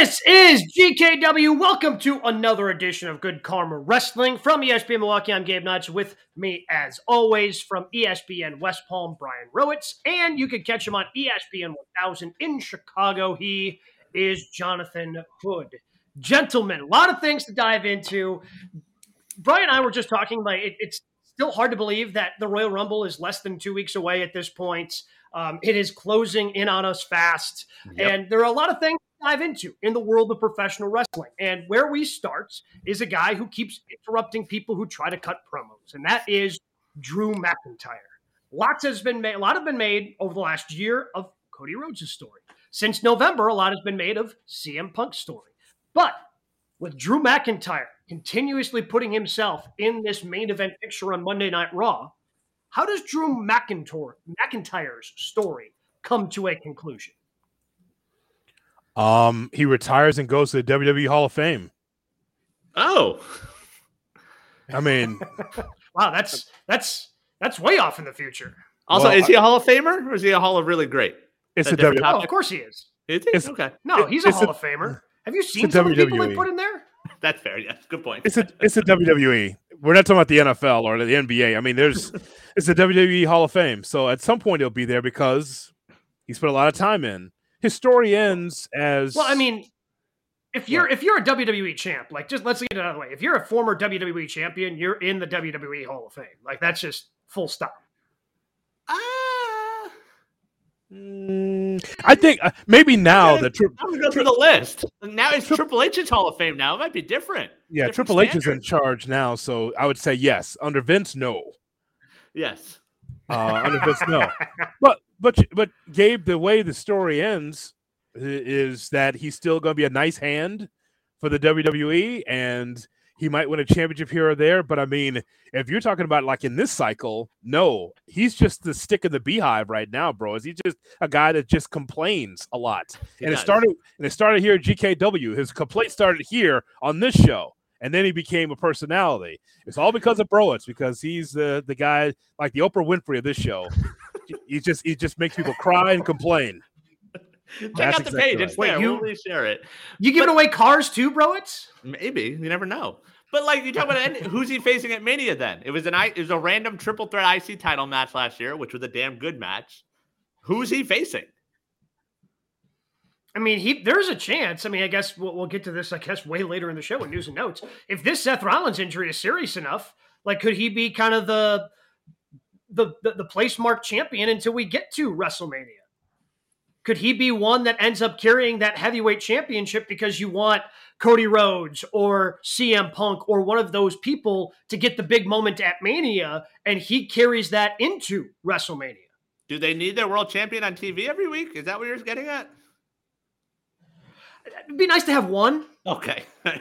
This is GKW. Welcome to another edition of Good Karma Wrestling from ESPN Milwaukee. I'm Gabe Neitzel with me, as always, from ESPN West Palm, Brian Rowitz. And you can catch him on ESPN 1000 in Chicago. He is Jonathan Hood. Gentlemen, a lot of things to dive into. Brian and I were just talking, like, it, it's still hard to believe that the Royal Rumble is less than two weeks away at this point. Um, it is closing in on us fast. Yep. And there are a lot of things dive into in the world of professional wrestling. And where we start is a guy who keeps interrupting people who try to cut promos, and that is Drew McIntyre. Lots has been made, a lot have been made over the last year of Cody Rhodes' story. Since November, a lot has been made of CM Punk's story. But with Drew McIntyre continuously putting himself in this main event picture on Monday Night Raw, how does Drew McIntyre's story come to a conclusion? Um, he retires and goes to the WWE Hall of Fame. Oh, I mean, wow, that's that's that's way off in the future. Also, well, is he a Hall of Famer or is he a Hall of really great? It's a, a WWE. Oh, of course he is. Is? It's, okay. No, he's a Hall a, of Famer. Have you seen some of the people they put in there? That's fair. Yeah, good point. It's a it's a WWE. We're not talking about the NFL or the NBA. I mean, there's it's a WWE Hall of Fame. So at some point he'll be there because he's put a lot of time in his story ends as well. I mean, if you're if you're a WWE champ, like just let's get it out of the way. If you're a former WWE champion, you're in the WWE Hall of Fame. Like that's just full stop. Ah. Mm, I think uh, maybe now the tri- I'm gonna go through the list. Now it's tri- Triple H's Hall of Fame. Now it might be different. Yeah, different Triple H is in charge now, so I would say yes. Under Vince, no. Yes. Uh, under Vince, no. But but but Gabe, the way the story ends is that he's still going to be a nice hand for the WWE, and he might win a championship here or there. But I mean, if you're talking about like in this cycle, no, he's just the stick in the beehive right now, bro. Is he just a guy that just complains a lot? He and does. it started and it started here at GKW. His complaint started here on this show and then he became a personality. It's all because of Bro. It's because he's the the guy like the Oprah Winfrey of this show he just he just makes people cry and complain. Check That's out the exactly page; right. it's Wait, there. You, we'll share it. You giving but, away cars too, bro? It's maybe you never know. But like you talk about, who's he facing at Mania? Then it was an it was a random triple threat IC title match last year, which was a damn good match. Who's he facing? I mean, he there's a chance. I mean, I guess we'll, we'll get to this. I guess way later in the show in news and notes. If this Seth Rollins injury is serious enough, like could he be kind of the the, the, the place mark champion until we get to WrestleMania? Could he be one that ends up carrying that heavyweight championship because you want Cody Rhodes or CM Punk or one of those people to get the big moment at Mania and he carries that into WrestleMania? Do they need their world champion on TV every week? Is that what you're getting at? It'd be nice to have one. Okay.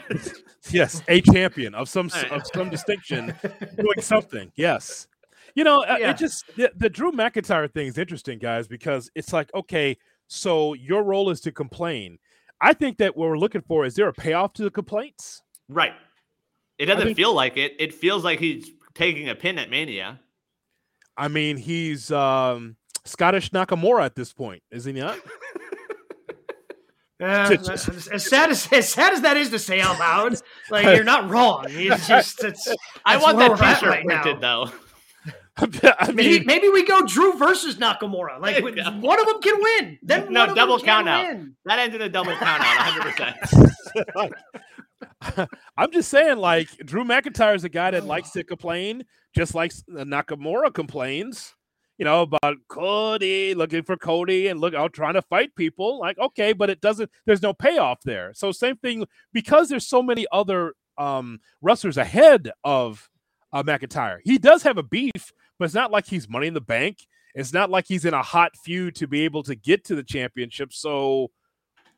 yes, a champion of some of some distinction doing something. Yes. You know, uh, yeah. it just the, the Drew McIntyre thing is interesting, guys, because it's like, okay, so your role is to complain. I think that what we're looking for is there a payoff to the complaints? Right. It doesn't think, feel like it. It feels like he's taking a pin at Mania. I mean, he's um, Scottish Nakamura at this point, is he not? Uh, as sad as as sad as that is to say out loud, like you're not wrong. It's just it's. I want that T-shirt right printed now. though. I mean, maybe, maybe, we go Drew versus Nakamura. Like one of them can win. Then no double count out. Win. That ends in a double count out, 100. percent I'm just saying, like Drew McIntyre is a guy that likes to complain, just like Nakamura complains. You know about Cody looking for Cody and look out trying to fight people. Like okay, but it doesn't. There's no payoff there. So same thing because there's so many other um, wrestlers ahead of uh, McIntyre. He does have a beef but it's not like he's money in the bank. It's not like he's in a hot feud to be able to get to the championship. So,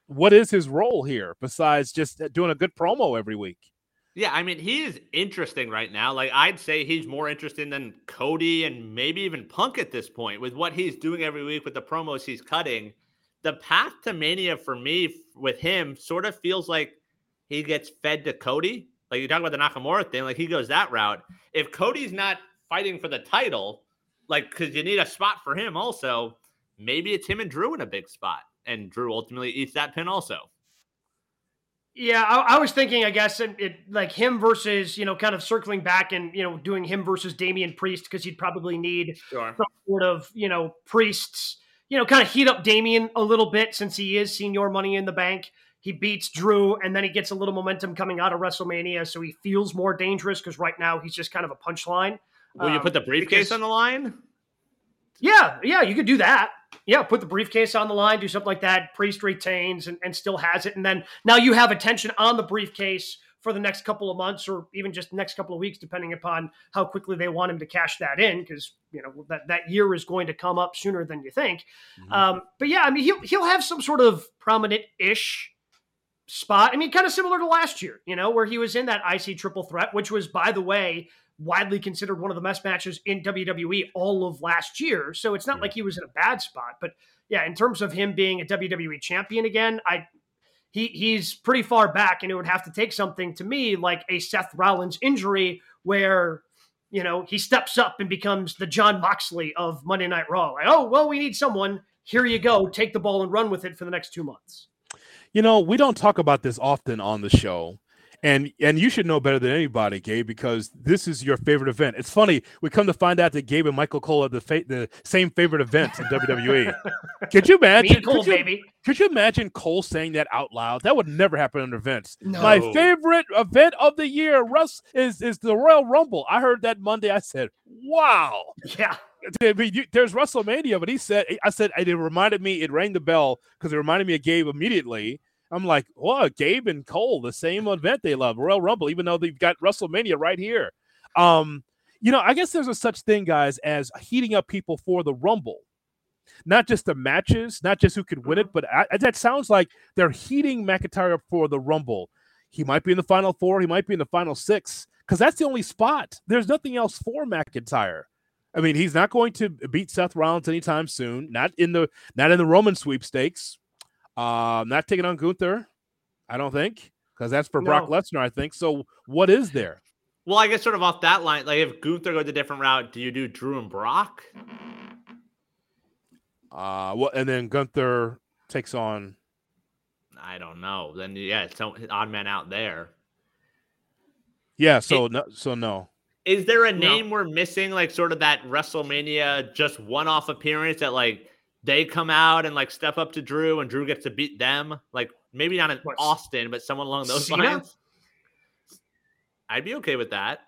what is his role here besides just uh, doing a good promo every week? Yeah, I mean, he is interesting right now. Like, I'd say he's more interesting than Cody and maybe even Punk at this point with what he's doing every week with the promos he's cutting. The path to Mania for me with him sort of feels like he gets fed to Cody. Like you talk about the Nakamura thing, like he goes that route. If Cody's not fighting for the title, like because you need a spot for him also. Maybe it's him and Drew in a big spot, and Drew ultimately eats that pin also. Yeah, I, I, was thinking, I guess, it, it, like him versus, you know, kind of circling back and, you know, doing him versus Damian Priest because he'd probably need sure. some sort of, you know, Priest's, you know, kind of heat up Damian a little bit since he is Señor money in the bank. He beats Drew and then he gets a little momentum coming out of WrestleMania. So he feels more dangerous because right now he's just kind of a punchline. Will um, you put the briefcase because, on the line? Yeah, yeah, you could do that yeah, put the briefcase on the line, do something like that. Priest retains and, and still has it. And then now you have attention on the briefcase for the next couple of months or even just next couple of weeks, depending upon how quickly they want him to cash that in, because you know that, that year is going to come up sooner than you think. Mm-hmm. Um, but yeah, I mean he'll he'll have some sort of prominent-ish spot. I mean, kind of similar to last year, you know, where he was in that IC triple threat, which was, by the way, widely considered one of the best matches in WWE all of last year. So it's not yeah. like he was in a bad spot. But yeah, in terms of him being a WWE champion again, I he he's pretty far back, and it would have to take something to me like a Seth Rollins injury where you know he steps up and becomes the Jon Moxley of Monday Night Raw. Like, oh well, we need someone. Here you go. Take the ball and run with it for the next two months. You know, we don't talk about this often on the show, and and you should know better than anybody, Gabe, because this is your favorite event. It's funny we come to find out that Gabe and Michael Cole are the fa- the same favorite events in WWE. could you imagine? Cole, could you, baby. Could you imagine Cole saying that out loud? That would never happen under Vince. No. My favorite event of the year, Russ, is is the Royal Rumble. I heard that Monday. I said, "Wow." Yeah. There's WrestleMania, but he said, "I said it reminded me. It rang the bell because it reminded me of Gabe immediately." I'm like, well, Gabe and Cole, the same event they love, Royal Rumble, even though they've got WrestleMania right here. Um, you know, I guess there's a such thing, guys, as heating up people for the Rumble. Not just the matches, not just who could win it, mm-hmm. but I, that sounds like they're heating McIntyre up for the Rumble. He might be in the final four, he might be in the final six, because that's the only spot. There's nothing else for McIntyre. I mean, he's not going to beat Seth Rollins anytime soon. Not in the not in the Roman sweepstakes. Uh, not taking on Gunther, I don't think, because that's for no. Brock Lesnar, I think. So what is there? Well, I guess sort of off that line, like if Gunther goes a different route, do you do Drew and Brock? Uh, well, and then Gunther takes on. I don't know. Then yeah, it's odd man out there. Yeah. So it, no. So no. Is there a name no. we're missing? Like sort of that WrestleMania just one-off appearance that like they come out and like step up to Drew and Drew gets to beat them. Like maybe not in Austin, but someone along those Cena? lines. I'd be okay with that.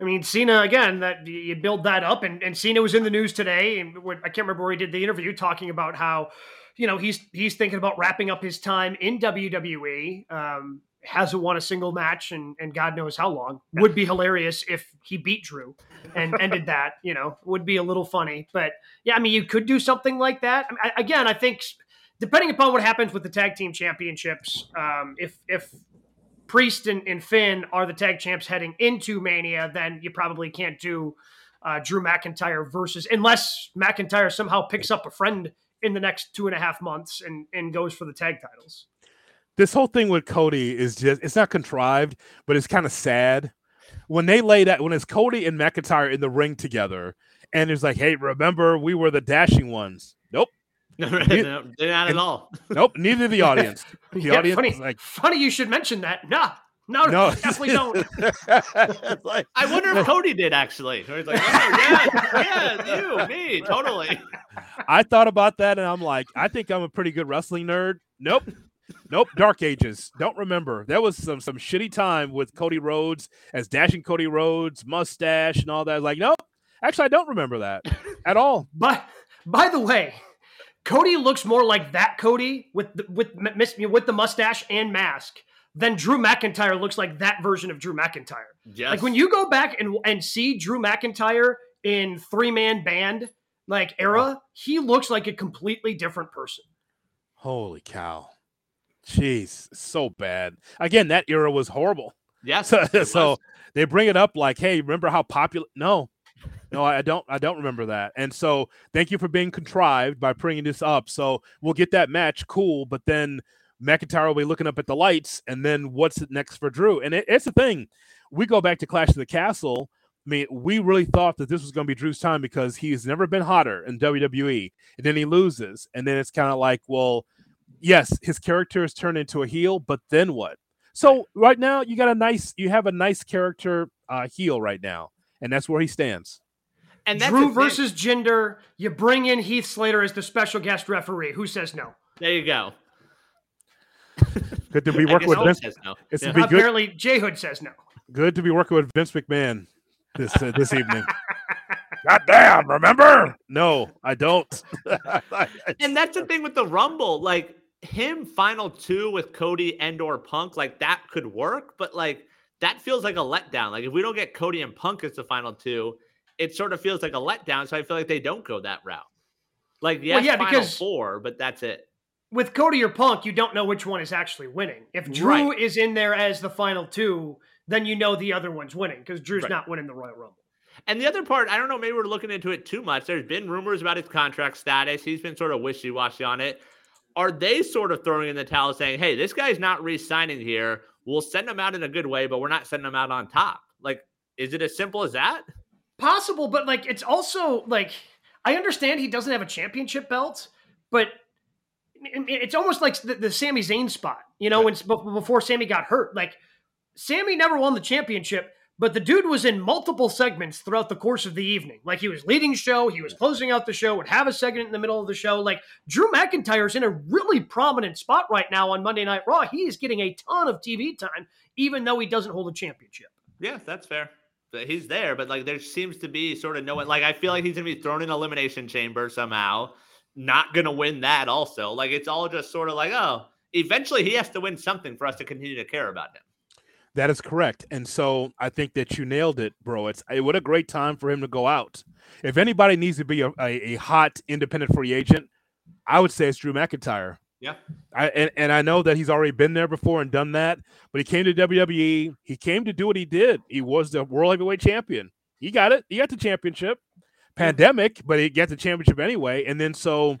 I mean, Cena again. That you build that up, and, and Cena was in the news today, and I can't remember where he did the interview talking about how, you know, he's he's thinking about wrapping up his time in WWE. Um, hasn't won a single match and, and God knows how long. Would be hilarious if he beat Drew and ended that, you know, would be a little funny. But yeah, I mean, you could do something like that. I again, I think depending upon what happens with the tag team championships, um, if, if Priest and, and, Finn are the tag champs heading into Mania, then you probably can't do uh, Drew McIntyre versus, unless McIntyre somehow picks up a friend in the next two and a half months and, and goes for the tag titles this whole thing with Cody is just it's not contrived, but it's kind of sad. When they laid out when it's Cody and McIntyre in the ring together, and it's like, hey, remember we were the dashing ones. Nope. no, they're not at all. nope, neither the audience. The yeah, audience funny, like funny you should mention that. Nah, no, no, definitely don't. like, I wonder if Cody did actually. He's like, oh, yeah, yeah, you, me, totally. I thought about that and I'm like, I think I'm a pretty good wrestling nerd. Nope. Nope, Dark Ages. Don't remember. That was some some shitty time with Cody Rhodes as dashing Cody Rhodes, mustache and all that. Like, nope. Actually, I don't remember that at all. But by the way, Cody looks more like that Cody with the, with with the mustache and mask than Drew McIntyre looks like that version of Drew McIntyre. Yes. Like when you go back and and see Drew McIntyre in three man band like era, he looks like a completely different person. Holy cow. Jeez, so bad. Again, that era was horrible. Yes. So, so they bring it up like, hey, remember how popular? No, no, I don't. I don't remember that. And so, thank you for being contrived by bringing this up. So we'll get that match, cool. But then McIntyre will be looking up at the lights, and then what's next for Drew? And it, it's the thing. We go back to Clash of the Castle. I mean, we really thought that this was going to be Drew's time because he's never been hotter in WWE, and then he loses, and then it's kind of like, well, yes, his character is turned into a heel, but then what? So right now you got a nice, you have a nice character uh, heel right now, and that's where he stands. And Drew versus Jinder. You bring in Heath Slater as the special guest referee. Who says no? There you go. Good to be working with Vince. No. It's yeah. to be Apparently, J Hood says no. Good to be working with Vince McMahon this uh, this evening. God damn, remember? No, I don't. and that's the thing with the Rumble. Like him final two with Cody and or Punk, like that could work, but like that feels like a letdown. Like if we don't get Cody and Punk as the final two, it sort of feels like a letdown. So I feel like they don't go that route. Like yes, well, yeah, because four, but that's it. With Cody or Punk, you don't know which one is actually winning. If Drew right. is in there as the final two, then you know the other one's winning because Drew's right. not winning the Royal Rumble. And the other part, I don't know, maybe we're looking into it too much. There's been rumors about his contract status. He's been sort of wishy washy on it. Are they sort of throwing in the towel saying, hey, this guy's not re signing here? We'll send him out in a good way, but we're not sending him out on top? Like, is it as simple as that? Possible, but like, it's also like, I understand he doesn't have a championship belt, but it's almost like the, the Sami Zayn spot, you know, right. when before Sami got hurt. Like, Sami never won the championship, but the dude was in multiple segments throughout the course of the evening. Like he was leading show, he was closing out the show, would have a segment in the middle of the show. Like Drew McIntyre's in a really prominent spot right now on Monday Night Raw. He is getting a ton of TV time, even though he doesn't hold a championship. Yeah, that's fair. He's there, but like there seems to be sort of no one. Like I feel like he's gonna be thrown in elimination chamber somehow. Not gonna win that. Also, like it's all just sort of like oh, eventually he has to win something for us to continue to care about him. That is correct. And so I think that you nailed it, bro. It's it, what a great time for him to go out. If anybody needs to be a, a, a hot independent free agent, I would say it's Drew McIntyre. Yeah. I and, and I know that he's already been there before and done that, but he came to WWE. He came to do what he did. He was the world heavyweight champion. He got it. He got the championship. Pandemic, but he got the championship anyway. And then so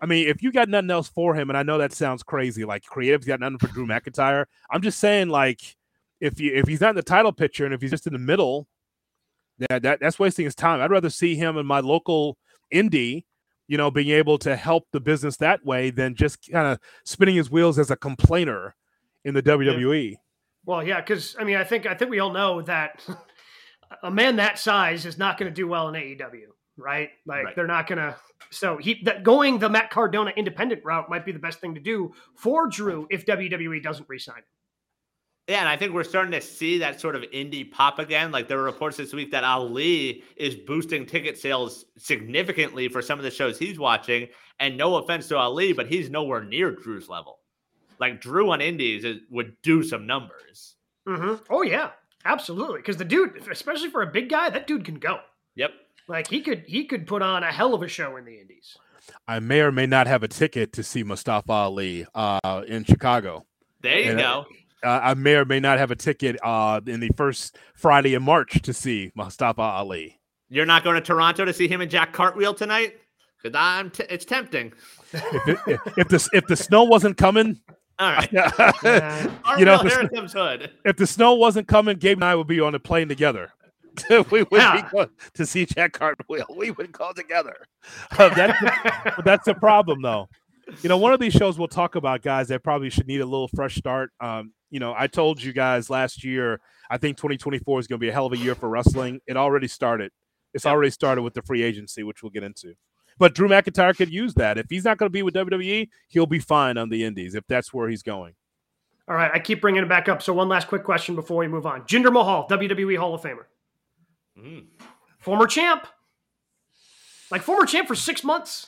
I mean, if you got nothing else for him, and I know that sounds crazy, like creative's got nothing for Drew McIntyre. I'm just saying, like, if you if he's not in the title picture and if he's just in the middle, yeah, that that's wasting his time. I'd rather see him in my local indie, you know, being able to help the business that way than just kind of spinning his wheels as a complainer in the WWE. Yeah. Well, yeah, because I mean, I think I think we all know that a man that size is not going to do well in AEW, right? Like right. they're not going to. So he that going the Matt Cardona independent route might be the best thing to do for Drew if WWE doesn't resign him. Yeah, and I think we're starting to see that sort of indie pop again. Like there were reports this week that Ali is boosting ticket sales significantly for some of the shows he's watching. And no offense to Ali, but he's nowhere near Drew's level. Like Drew on indies is, would do some numbers. Mm-hmm. Oh yeah, absolutely. Because the dude, especially for a big guy, that dude can go. Yep. Like he could he could put on a hell of a show in the indies. I may or may not have a ticket to see Mustafa Ali uh, in Chicago. There you and, go uh, I may or may not have a ticket uh, in the first Friday in March to see Mustafa Ali. You're not going to Toronto to see him and Jack Cartwheel tonight? Because I'm. T- it's tempting. If, it, if, the if the snow wasn't coming, all right. you know, if the, if the, snow wasn't coming, Gabe and I would be on a plane together. we would yeah. be going to see Jack Cartwheel. We would go together. Uh, that's, the, that's the problem, though. You know, one of these shows we'll talk about guys that probably should need a little fresh start. Um, you know, I told you guys last year, I think 2024 is going to be a hell of a year for wrestling. It already started. It's already started with the free agency, which we'll get into. But Drew McIntyre could use that. If he's not going to be with WWE, he'll be fine on the Indies if that's where he's going. All right, I keep bringing it back up. So one last quick question before we move on. Jinder Mahal, WWE Hall of Famer, mm. former champ, like former champ for six months.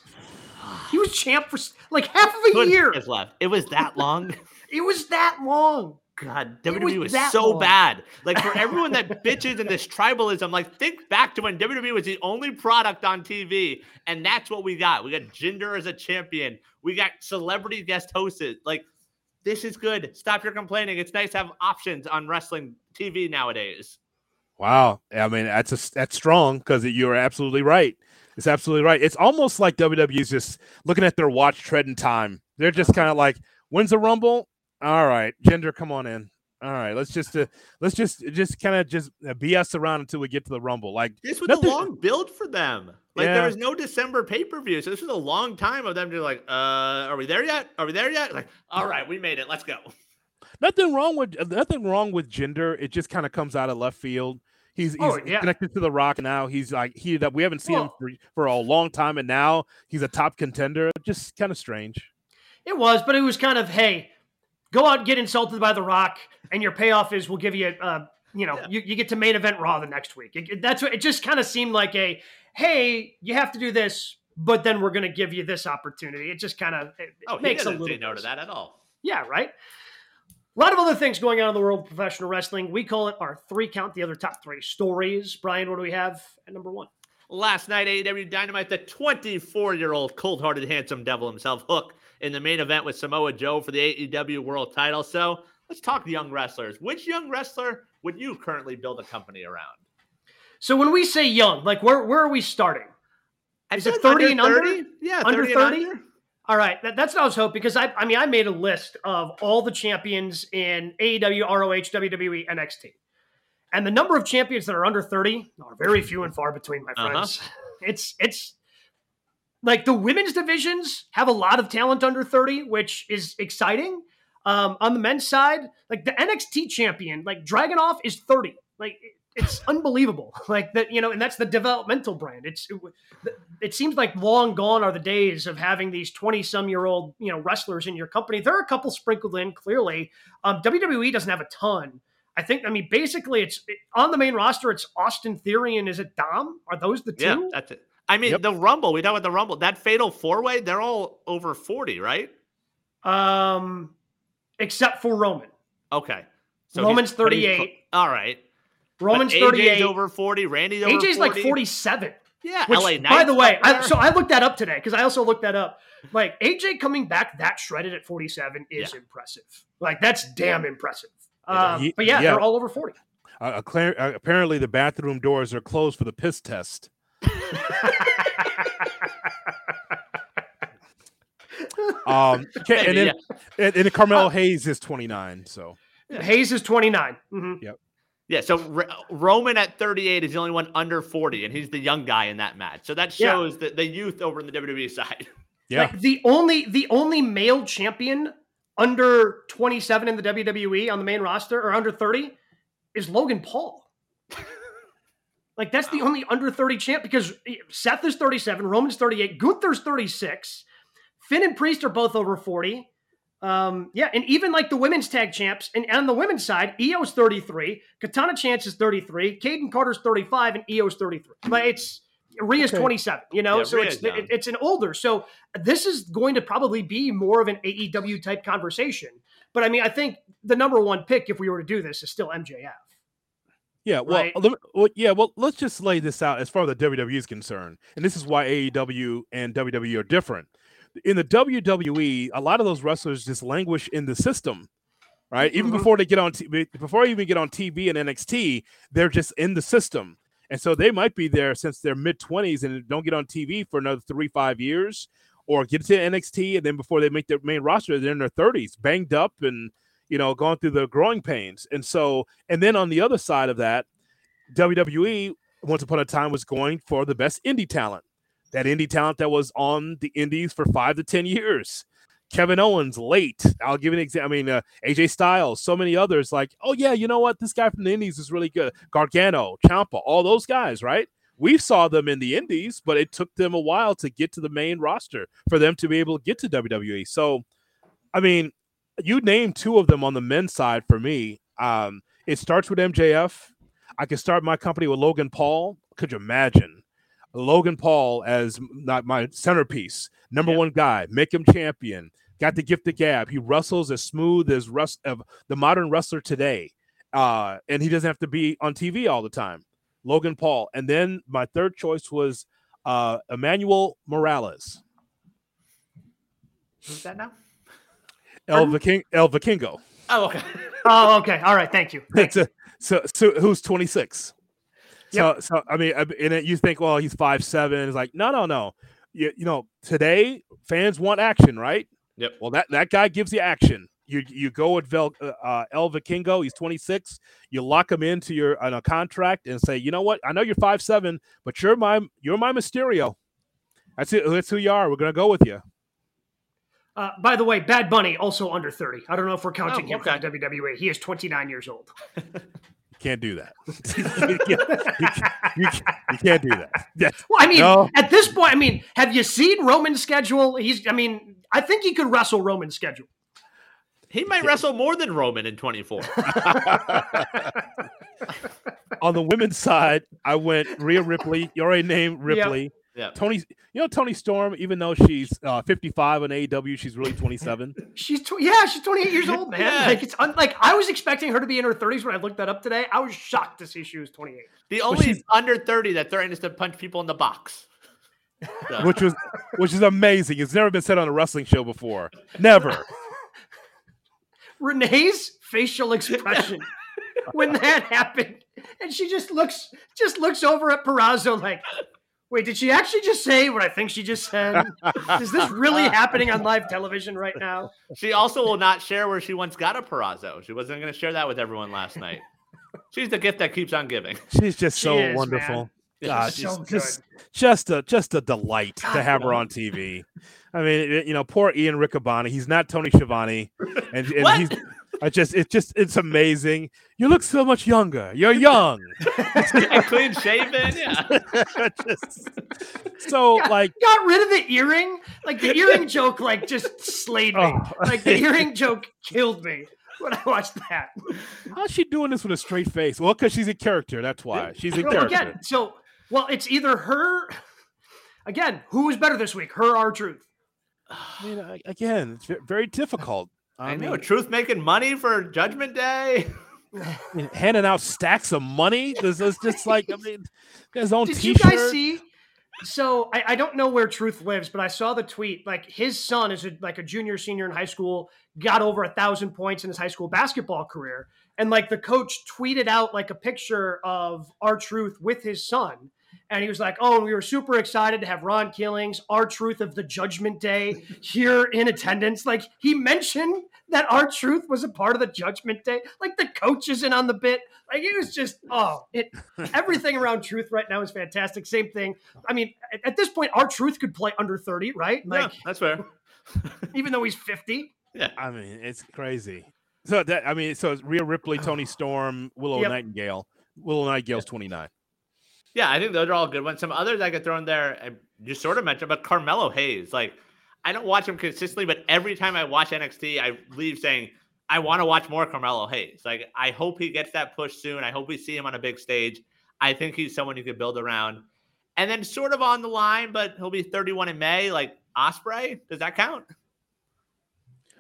He was champ for like half of a year. Left. It was that long. It was that long. God, WWE was, was so long. bad. Like for everyone that bitches in this tribalism, like think back to when WWE was the only product on TV, and that's what we got. We got Jinder as a champion. We got celebrity guest hosts. Like this is good. Stop your complaining. It's nice to have options on wrestling TV nowadays. Wow, I mean that's a, that's strong because you're absolutely right. It's absolutely right. It's almost like WWE's just looking at their watch treading time. They're just kind of like, when's the Rumble? All right, Jinder, come on in. all right, let's just uh, let's just just kind of just uh, BS around until we get to the Rumble. Like This was nothing- a long build for them. Like Yeah. there was no December pay per view, so this was a long time of them just like, uh, are we there yet? Are we there yet? Like, all right, we made it. Let's go. nothing wrong with nothing wrong with Jinder. It just kind of comes out of left field. He's, he's Oh, yeah. connected to the Rock now. He's like heated up. We haven't seen him for, for a long time, and now he's a top contender. Just kind of strange. It was, but it was kind of, hey, go out and get insulted by The Rock, and your payoff is we'll give you, uh, you know, Yeah. you, you get to main event Raw the next week. It- it- that's what it just kind of seemed like a, hey, you have to do this, but then we're going to give you this opportunity. It just kind of it, it Oh, he makes a didn't little say no to that at all. Yeah, right. A lot of other things going on in the world of professional wrestling. We call it our three count, the other top three stories. Brian, what do we have at number one? Last night, AEW Dynamite, the 24 year old cold hearted, handsome devil himself, Hook, in the main event with Samoa Joe for the AEW World title. So let's talk young wrestlers. Which young wrestler would you currently build a company around? So when we say young, like where where are we starting? Is it said 30 and under? Yeah, Under 30 and 30? All right, that, that's what I was hoping because I, I mean, I made a list of all the champions in AEW, ROH, WWE, NXT, and the number of champions that are under thirty are very few and far between, my Uh-huh. friends. It's it's like the women's divisions have a lot of talent under thirty, which is exciting. Um, on the men's side, like the NXT champion, like Dragunov is thirty. Like it's unbelievable. Like that, you know, and that's the developmental brand. It's it, it seems like long gone are the days of having these 20 some year old you know wrestlers in your company there are a couple sprinkled in clearly um, wwe doesn't have a ton i think i mean basically it's it, on the main roster it's austin theory and is it dom are those the two Yeah, that's it. I mean, Yep. the Rumble, we talk about the Rumble, that fatal four way, they're all over 40, right? um except for roman Okay. So Roman's he's- but 38. cl- All right. But roman's AJ's 38 over 40. Randy's over aj's 40. like 47 Yeah, which LA Knight. by the way I, so i looked that up today because i also looked that up like aj coming back that shredded at 47 is impressive like that's damn impressive um, Ye- but yeah, yeah. they're all over 40 Uh, uh, clear- uh, apparently, the bathroom doors are closed for the piss test. Um, and Maybe, then and, and Carmelo Hayes is 29. So Hayes is 29. Mhm. Yeah, so R- Roman at 38 is the only one under 40, and he's the young guy in that match. So that Yeah. shows the, the youth over in the WWE side. yeah, Like the only the only male champion under 27 in the WWE on the main roster or under 30 is Logan Paul. like that's the only under 30 champ because Seth is 37, Roman's 38, Gunther's 36, Finn and Priest are both over 40. Um, yeah, and even like the women's tag champs, and on the women's side, Iyo's 33, Katana Chance is 33, Kayden Carter's 35, and Iyo's 33. But it's Rhea's Okay. 27, you know, Yeah, so Rhea's it's young. it's an older. So this is going to probably be more of an AEW type conversation. But I mean, I think the number one pick, if we were to do this, is still MJF. yeah. Well, right. me- well, yeah. Well, let's just lay this out as far as the WWE is concerned, and this is why AEW and WWE are different. In the WWE, a lot of those wrestlers just languish in the system, right? Even Mhm. before they get on, t- before they even get on TV and NXT, they're just in the system. And so they might be there since their mid 20s and don't get on TV for another three, five years, or get to NXT. And then before they make their main roster, they're in their 30s, banged up and, you know, going through the growing pains. And so, and then on the other side of that, WWE, once upon a time, was going for the best indie talent. That indie talent that was on the indies for five to 10 years. Kevin Owens late. I'll give an example. I mean, uh, AJ Styles, so many others. Like, oh yeah, you know what? This guy from the Indies is really good. Gargano, Ciampa, all those guys, right? We saw them in the Indies, but it took them a while to get to the main roster for them to be able to get to WWE. So, I mean, you name two of them on the men's side for me. Um, it starts with MJF. I could start my company with Logan Paul. Could you imagine Logan Paul as not my centerpiece, number Yep. one guy, make him champion, got the gift of gab. He wrestles as smooth as rust of the modern wrestler today, uh, and he doesn't have to be on TV all the time. Logan Paul, and then my third choice was uh, Emmanuel Morales, Who's that now? El, Pardon? Viking, El Vikingo. Oh, okay. Oh, okay. All right. Thank you. Thank It's a, so, so who's 26. So, so I mean, and it- you think, well, he's five seven. It's like, no, no, no. You, you know, today fans want action, right? Yep. Well, that that guy gives you action. You you go with Vel, uh, uh, El Vikingo. He's 26. You lock him into your on a contract and say, you know what? I know you're five seven, but you're my you're my Mysterio. That's it. That's who you are. We're gonna go with you. Uh, by the way, Bad Bunny also under 30. I don't know if we're counting Oh, him for the WWE. He is 29 years old. You can't do that. you, can't, you can't- you can't- you can't do that. Yeah. Well, I mean, No. at this point, I mean, have you seen Roman's schedule? He's, I mean, I think he could wrestle Roman's schedule. He might wrestle more than Roman in 24. On the women's side, I went Rhea Ripley. You already named Ripley. Yeah. Tony, you know Toni Storm. Even though she's uh, 55 on AEW, she's really 27. She's, tw- yeah, she's 28 years old, man. Yeah. Like, it's un- like I was expecting her to be in her 30s when I looked that up today. I was shocked to see she was 28. The only she's- under 30 that threatens to punch people in the box. So, which was which is amazing. It's never been said on a wrestling show before. Never. Renee's facial expression when that happened, and she just looks just looks over at Perazzo like, "Wait, did she actually just say what I think she just said? Is this really happening on live television right now?" she also will not share where she once got a Perazzo. She wasn't going to share that with everyone last night. She's the gift that keeps on giving. She's just She so is, wonderful. man. God, so just good. just a just a delight to have her on TV. I mean, you know, poor Ian Riccaboni. He's not Tony Schiavone, and, and What? he's. I just, it's just, it's amazing. You look so much younger. You're young. and clean shaven. Yeah. Just- so, Yeah. like, got rid of the earring. Like the earring joke, like just slayed me. Oh. Like the earring joke killed me when I watched that. how's she doing this with a straight face? Well, because she's a character. That's why she's a Well, character. again, so well, it's either her. Again, who was better this week? Her or Truth? I mean, again, it's very difficult. I, I, know. mean, Truth making money for Judgment Day. I mean, handing out stacks of money. This is just like, I mean, his own Did T-shirt. you guys see? So I, I don't know where Truth lives, but I saw the tweet. Like his son is a, like a junior, senior in high school, got over a thousand points in his high school basketball career, and like the coach tweeted out like a picture of R-Truth with his son. And he was like, "Oh, we were super excited to have Ron Killings, R-Truth of the Judgment Day, here in attendance." Like he mentioned that R-Truth was a part of the Judgment Day. Like the coach isn't on the bit. Like it was just, oh, it everything around Truth right now is fantastic. Same thing. I mean, at, at this point, R-Truth could play under thirty, right? Like yeah, that's fair. even though he's fifty. Yeah, I mean, it's crazy. So that I mean, so it's Rhea Ripley, Toni Storm, Willow Yep. Nightingale. Willow Nightingale's 29. Yeah, I think those are all good ones. Some others I could throw in there, and you sort of mentioned, but Carmelo Hayes. Like, I don't watch him consistently, but every time I watch NXT, I leave saying, I want to watch more Carmelo Hayes. Like, I hope he gets that push soon. I hope we see him on a big stage. I think he's someone you could build around. And then, sort of on the line, but he'll be 31 in May. Like, Ospreay, does that count?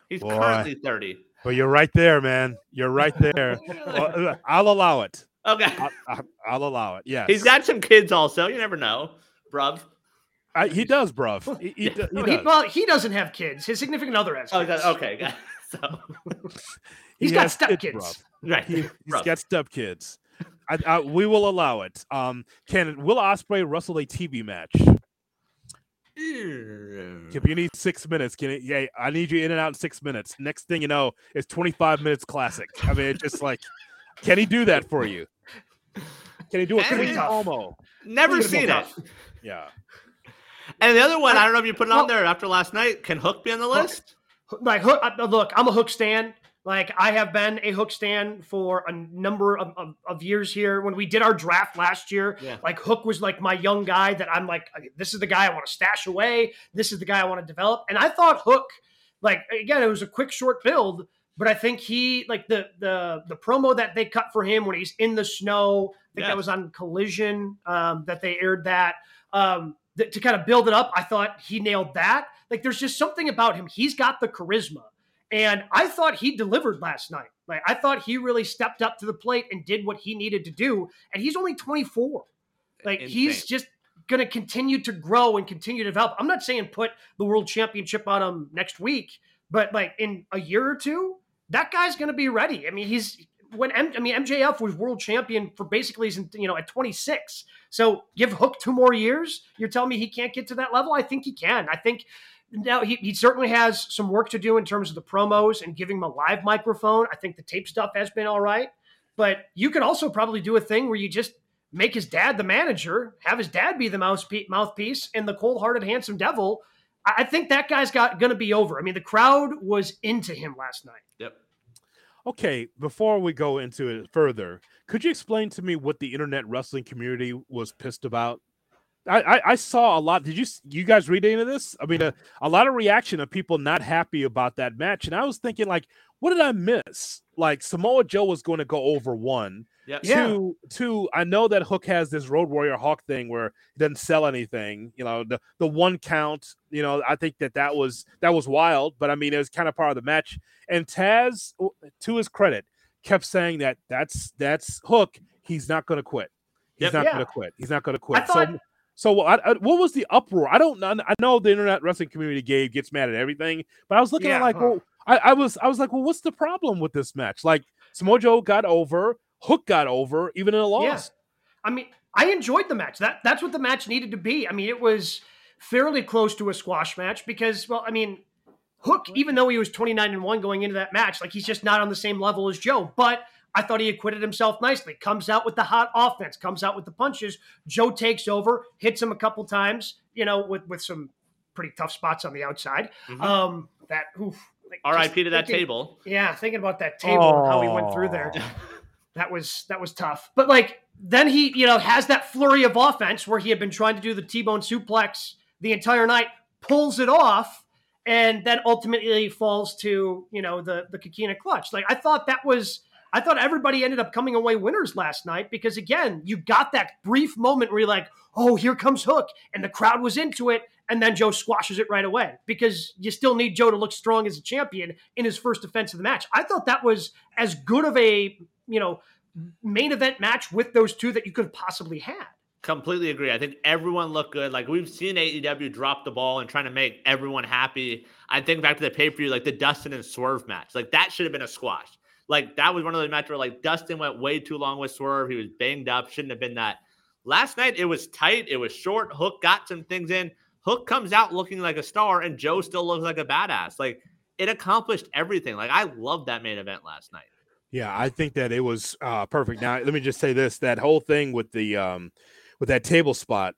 He's Boy. currently 30. But you're right there, man. You're right there. Well, I'll allow it. Okay. I'll, I'll- I'll allow it. Yeah, He's got some kids also. You never know, bruv. I, he does, bruv. He, he, Yeah. do- he No, he, does. well, he doesn't have kids. His significant other has. Oh, kids. that- okay. So, He's He got has kids, stepkids. bruv. right. He, has bruv. got step kids. I, I, we will allow it. Um, can Will Ospreay wrestle a TV match? If you need six minutes, can it? Yeah, I need you in and out in six minutes. Next thing you know, it's 25 minutes classic. I mean, it's just like, can he do that for you? Can he do a Can clean he? promo? Never It's gonna seen it. Yeah. And the other one, I don't know if you put it on there after last night. Can Hook be on the list? like hook uh, look i'm a hook stand like i have been a hook stand for a number of, of, of years here when we did our draft last year Yeah. like hook was like my young guy that i'm like this is the guy i want to stash away this is the guy i want to develop and i thought hook like again it was a quick short build but i think he like the the the promo that they cut for him when he's in the snow i think Yeah. that was on collision um, that they aired that um, th- to kind of build it up i thought he nailed that. Like there's just something about him. He's got the charisma. And i thought he delivered last night. Like i thought he really stepped up to the plate and did what he needed to do and he's only 24 like he's just going to continue to grow and continue to develop. I'm not saying put the world championship on him next week but like in a year or two that guy's going to be ready i mean he's when M- I mean MJF was world champion for basically you know at 26. So give Hook two more years. You're telling me he can't get to that level? I think he can. I think now he, he certainly has some work to do in terms of the promos and giving him a live microphone. I think the tape stuff has been all right, but you could also probably do a thing where you just make his dad the manager, have his dad be the mouthpiece, and the cold-hearted handsome devil. I think that guy's got going to be over. I mean, the crowd was into him last night. Yep. Okay, before we go into it further, could you explain to me what the internet wrestling community was pissed about? I, I, I saw a lot. Did you you guys read any of this? I mean, a, a lot of reaction of people not happy about that match, and I was thinking like, what did I miss? Like Samoa Joe was going to go over one. Yep. Two, two. I know that Hook has this Road Warrior Hawk thing where he doesn't sell anything. You know, the the one count. You know, I think that that was that was wild, but I mean, it was kind of part of the match. And Taz, to his credit, kept saying that that's that's Hook. He's not going to quit. He's Yep. not Yeah. going to quit. He's not going to quit. I thought- so, so I, I- what was the uproar? I don't know. I know the internet wrestling community, Gabe, gets mad at everything, but I was looking at like, huh. well, I, I was, I was like, well, what's the problem with this match? Like, Samoa Joe got over, Hook got over, even in a loss. Yeah. I mean, I enjoyed the match. That that's what the match needed to be. I mean, it was fairly close to a squash match because, well, I mean, Hook, even though he was 29 and 1 going into that match, like he's just not on the same level as Joe. But I thought he acquitted himself nicely. Comes out with the hot offense, comes out with the punches. Joe takes over, hits him a couple times, you know, with with some pretty tough spots on the outside. Mhm. Um, that oof, like, R.I.P. to that thinking- table. Yeah, thinking about that table and how he went through there Aw. that was that was tough. But like then he, you know, has that flurry of offense where he had been trying to do the T-bone suplex the entire night, pulls it off, and then ultimately falls to, you know, the the Coquina clutch. Like I thought that was I thought everybody ended up coming away winners last night because again, you got that brief moment where you're like, oh, here comes Hook, and the crowd was into it, and then Joe squashes it right away because you still need Joe to look strong as a champion in his first defense of the match. I thought that was as good of a you know main event match with those two that you could have possibly had. Completely agree. I think everyone looked good. Like we've seen AEW drop the ball and trying to make everyone happy. I think back to the pay per view, like the Dustin and Swerve match. Like that should have been a squash. Like that was one of those matches where like Dustin went way too long with Swerve. He was banged up. Shouldn't have been that. Last night it was tight. It was short. Hook got some things in. Hook comes out looking like a star, and Joe still looks like a badass. Like it accomplished everything. Like I loved that main event last night. Yeah, I think that it was uh, perfect. Now, let me just say this: that whole thing with the um, with that table spot,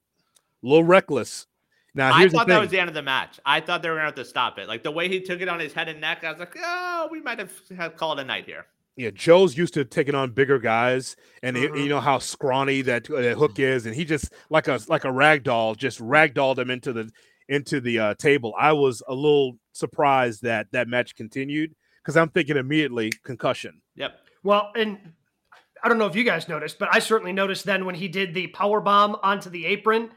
a little reckless. Now, I thought that was the end of the match. I thought they were going to have to stop it. Like the way he took it on his head and neck, I was like, oh, we might have, have called a night here. Yeah, Joe's used to taking on bigger guys, and Mhm. you know how scrawny that, uh, Hook is, and he just like a like a rag doll, just ragdolled him into the into the uh, table. I was a little surprised that that match continued because I'm thinking immediately concussion. Yep. Well, and I don't know if you guys noticed, but I certainly noticed then when he did the power bomb onto the apron.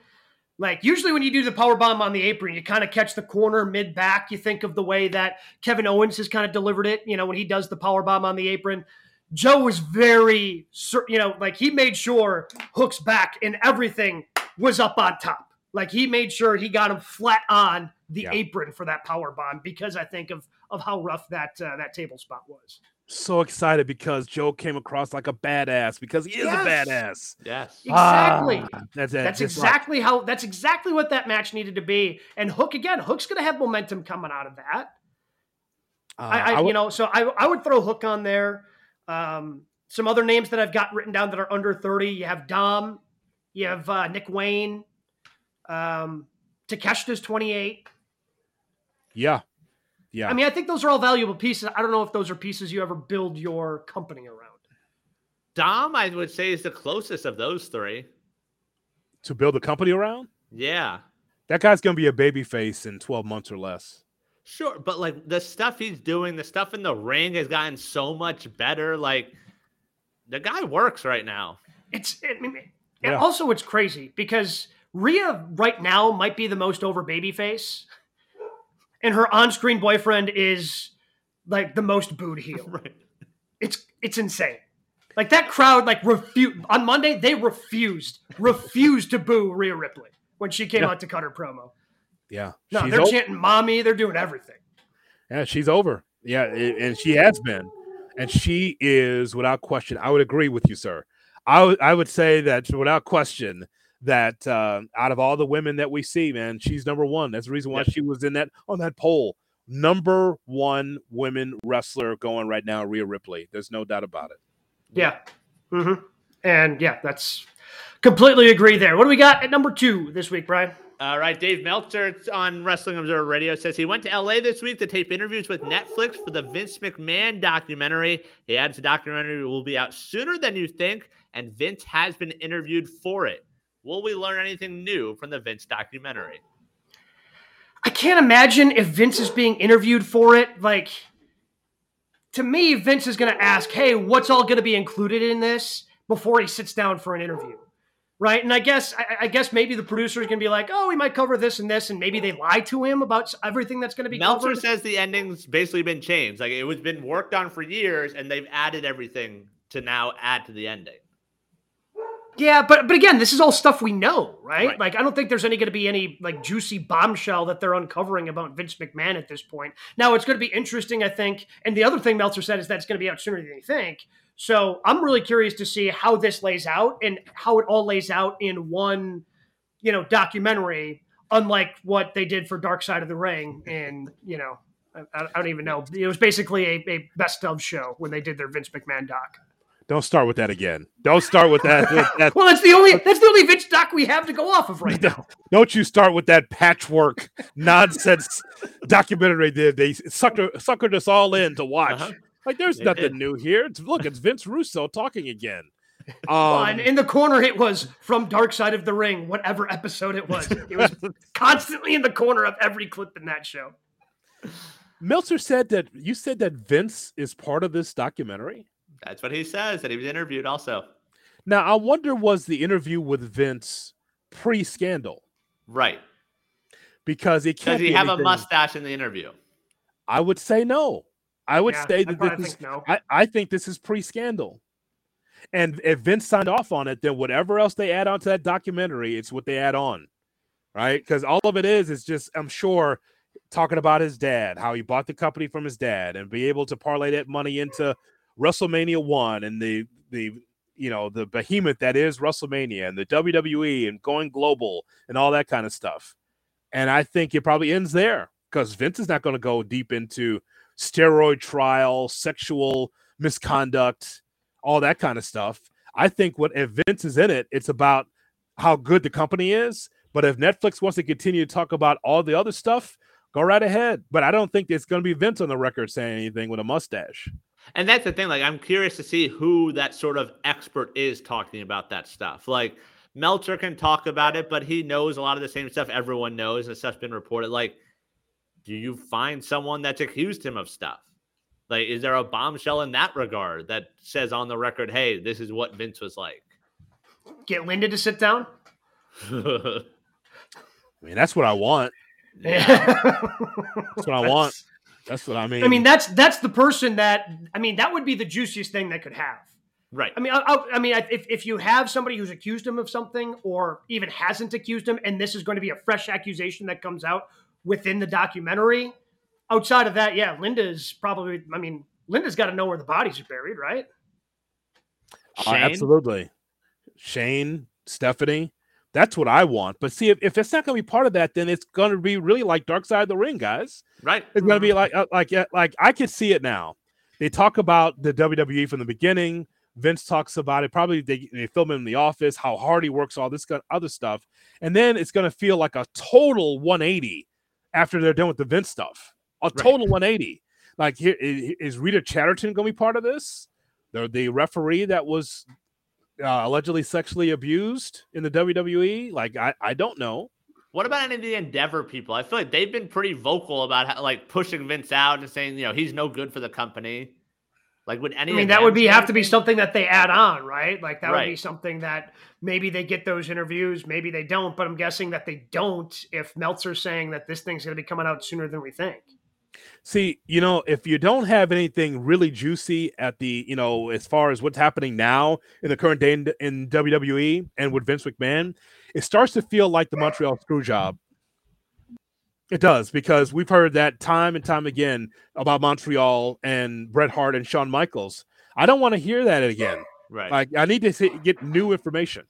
Like usually when you do the power bomb on the apron, you kind of catch the corner mid back. You think of the way that Kevin Owens has kind of delivered it. You know when he does the power bomb on the apron. Joe was very, you know, like he made sure Hook's back and everything was up on top. Like he made sure he got him flat on the Yeah. apron for that power bomb because I think of of how rough that uh, that table spot was. So excited because Joe came across like a badass because he is Yes. a badass. Yes. Exactly. Ah, that's That's just like- exactly how. That's exactly what that match needed to be. And Hook again. Hook's going to have momentum coming out of that. uh, I, I, you know, so I, I would throw Hook on there. Um, some other names that I've got written down that are under thirty. You have Dom. You have uh, Nick Wayne. Um, Takeshita's twenty eight. yeah, yeah. I mean, I think those are all valuable pieces. I don't know if those are pieces you ever build your company around. Dom, I would say, is the closest of those three. to build a company around, Yeah. that guy's gonna be a baby face in 12 months or less. Sure. But like the stuff he's doing, the stuff in the ring has gotten so much better. Like the guy works right now. It's I mean, Yeah. also it's crazy because Rhea right now might be the most over babyface, and her on-screen boyfriend is like the most booed heel. Right. It's it's insane. Like that crowd, like refused on Monday, they refused refused to boo Rhea Ripley when she came Yeah. out to cut her promo. Yeah, No, she's they're o- chanting "mommy," they're doing everything. yeah, she's over. Yeah, and she has been. and she is without question. I would agree with you, sir. I I would say that without question that uh, out of all the women that we see, man, she's number one. That's the reason why yep. she was in that on that poll. Number one women wrestler going right now, Rhea Ripley. There's no doubt about it. Yeah. Mm-hmm. And yeah, that's completely agree there. What do we got at number two this week, Brian? All right, Dave Meltzer on Wrestling Observer Radio says he went to LA this week to tape interviews with Netflix for the Vince McMahon documentary. He adds the documentary will be out sooner than you think, and Vince has been interviewed for it. Will we learn anything new from the Vince documentary? I can't imagine if Vince is being interviewed for it. Like, to me, Vince is going to ask, hey, what's all going to be included in this before he sits down for an interview? Right. And I guess, I, I guess maybe the producer is going to be like, oh, we might cover this and this. And maybe they lie to him about everything that's going to be Meltzer covered. says the ending's basically been changed. Like, it was been worked on for years and they've added everything to now add to the ending. Yeah, but but again, this is all stuff we know, right? right. Like I don't think there's any going to be any like juicy bombshell that they're uncovering about Vince McMahon at this point. Now it's going to be interesting, I think. And the other thing Meltzer said is that it's going to be out sooner than you think. So I'm really curious to see how this lays out and how it all lays out in one, you know, documentary, unlike what they did for Dark Side of the Ring. And you know, I, I don't even know. It was basically a, a best of show when they did their Vince McMahon doc. Don't start with that again. Don't start with that. that well, that's the only that's the only Vince doc we have to go off of right now. Don't you start with that patchwork nonsense documentary they they sucker suckered us all in to watch. Uh-huh. Like there's it, nothing it, new here. It's, look, it's Vince Russo talking again. Um, well, and in the corner, it was from Dark Side of the Ring, whatever episode it was. It was constantly in the corner of every clip in that show. Meltzer said that you said that Vince is part of this documentary. That's what he says. That he was interviewed also. Now I wonder was the interview with Vince pre-scandal? Right. Because it can't. Does he have anything. a mustache in the interview? I would say no. I would yeah, say that I this is, no. I, I think this is pre-scandal. And if Vince signed off on it, then whatever else they add onto that documentary, it's what they add on. Right? Because all of it is is just, I'm sure, talking about his dad, how he bought the company from his dad, and be able to parlay that money into WrestleMania one and the the you know the behemoth that is WrestleMania and the WWE and going global and all that kind of stuff. And I think it probably ends there because Vince is not going to go deep into steroid trial, sexual misconduct, all that kind of stuff. I think what if Vince is in it, it's about how good the company is. But if Netflix wants to continue to talk about all the other stuff, go right ahead. But I don't think it's going to be Vince on the record saying anything with a mustache. And that's the thing. Like, I'm curious to see who that sort of expert is talking about that stuff. Like, Meltzer can talk about it, but he knows a lot of the same stuff everyone knows and stuff's been reported. Like, do you find someone that's accused him of stuff? Like, is there a bombshell in that regard that says on the record, hey, this is what Vince was like? Get Linda to sit down? I mean, that's what I want. Yeah. that's what I want. That's what I mean. I mean, that's that's the person that I mean that would be the juiciest thing they could have. Right. I mean, I, I, mean, if, if you have somebody who's accused him of something or even hasn't accused him, and this is going to be a fresh accusation that comes out within the documentary, outside of that, yeah, Linda's probably. I mean, Linda's got to know where the bodies are buried, right? Uh, absolutely. Shane, Stephanie, that's what I want. But see, if, if it's not going to be part of that, then it's going to be really like Dark Side of the Ring, guys. Right. It's going to be like uh, like like I can see it now. They talk about the WWE from the beginning. Vince talks about it. Probably they, they film it in the office, how hard he works, all this other stuff, and then it's going to feel like a total 180 after they're done with the Vince stuff. A total right. 180. Like here is Rita Chatterton going to be part of this? The the referee that was uh, allegedly sexually abused in the WWE? Like, I, I don't know. What about any of the Endeavor people? I feel like they've been pretty vocal about how, like pushing Vince out and saying, you know, he's no good for the company. Like, would any? I mean, that would be have to be something that they add on, right? Like that right. would be something that maybe they get those interviews, maybe they don't. But I'm guessing that they don't if Meltzer's saying that this thing's going to be coming out sooner than we think. See, you know, if you don't have anything really juicy at the, you know, as far as what's happening now in the current day in, in WWE and with Vince McMahon, it starts to feel like the Montreal screw job. It does because we've heard that time and time again about Montreal and Bret Hart and Shawn Michaels. I don't want to hear that again. Right. Like I need to see, get new information.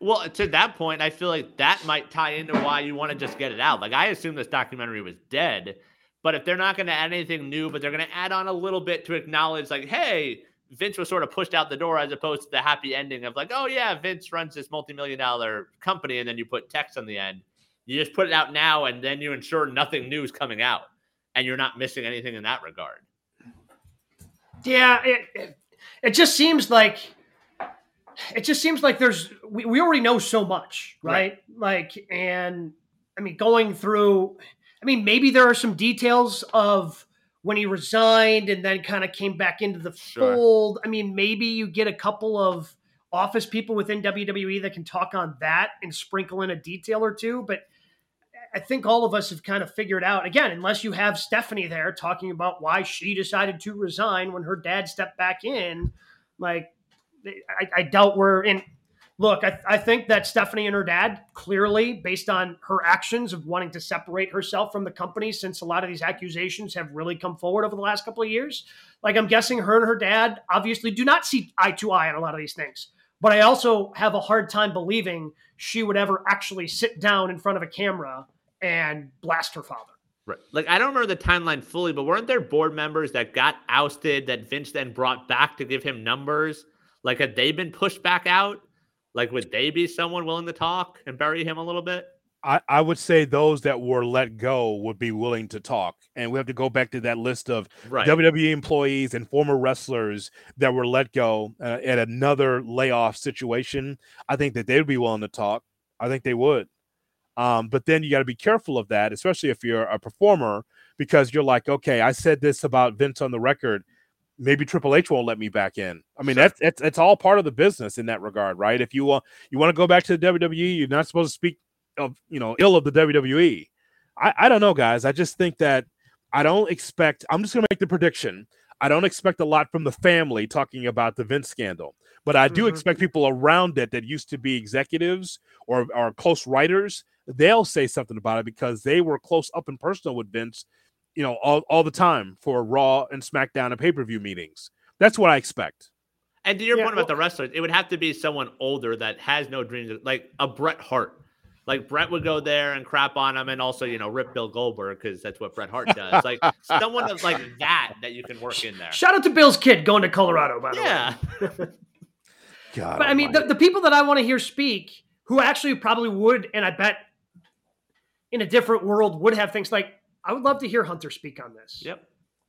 Well, to that point, I feel like that might tie into why you want to just get it out. Like I assume this documentary was dead, but if they're not going to add anything new, but they're going to add on a little bit to acknowledge, like, hey, Vince was sort of pushed out the door as opposed to the happy ending of like, oh yeah, Vince runs this multi-million dollar company, and then you put text on the end. You just put it out now, and then you ensure nothing new is coming out, and you're not missing anything in that regard. Yeah, it, it, it just seems like it just seems like there's we, we already know so much, right? right? Like, and I mean, going through, I mean, maybe there are some details of when he resigned and then kind of came back into the sure. fold. I mean, maybe you get a couple of office people within WWE that can talk on that and sprinkle in a detail or two, but I think all of us have kind of figured out again, unless you have Stephanie there talking about why she decided to resign when her dad stepped back in. Like, I, I doubt we're in. Look, I, I think that Stephanie and her dad clearly, based on her actions of wanting to separate herself from the company, since a lot of these accusations have really come forward over the last couple of years. Like, I'm guessing her and her dad obviously do not see eye to eye on a lot of these things. But I also have a hard time believing she would ever actually sit down in front of a camera and blast her father. Right. Like I don't remember the timeline fully, but weren't there board members that got ousted that Vince then brought back to give him numbers? Like had they been pushed back out? Like would they be someone willing to talk and bury him a little bit? I, I would say those that were let go would be willing to talk. And we have to go back to that list of right. WWE employees and former wrestlers that were let go uh, at another layoff situation. I think that they'd be willing to talk. I think they would. Um, but then you got to be careful of that, especially if you're a performer, because you're like, okay, I said this about Vince on the record. Maybe Triple H won't let me back in. I mean, sure. that's, that's that's all part of the business in that regard, right? If you want you want to go back to the WWE, you're not supposed to speak of you know ill of the WWE. I, I don't know, guys. I just think that I don't expect. I'm just gonna make the prediction. I don't expect a lot from the family talking about the Vince scandal, but I do mm-hmm. expect people around it that used to be executives or are close writers they'll say something about it because they were close up and personal with Vince, you know, all, all the time for Raw and SmackDown and pay per view meetings. That's what I expect. And to your yeah, point well, about the wrestlers, it would have to be someone older that has no dreams, like a Bret Hart. Like Bret would go there and crap on him, and also you know rip Bill Goldberg because that's what Bret Hart does. Like someone that's like that that you can work in there. Shout out to Bill's kid going to Colorado, by the yeah. way. God, but I mean, the, the people that I want to hear speak, who actually probably would, and I bet in a different world would have things like I would love to hear Hunter speak on this. Yep.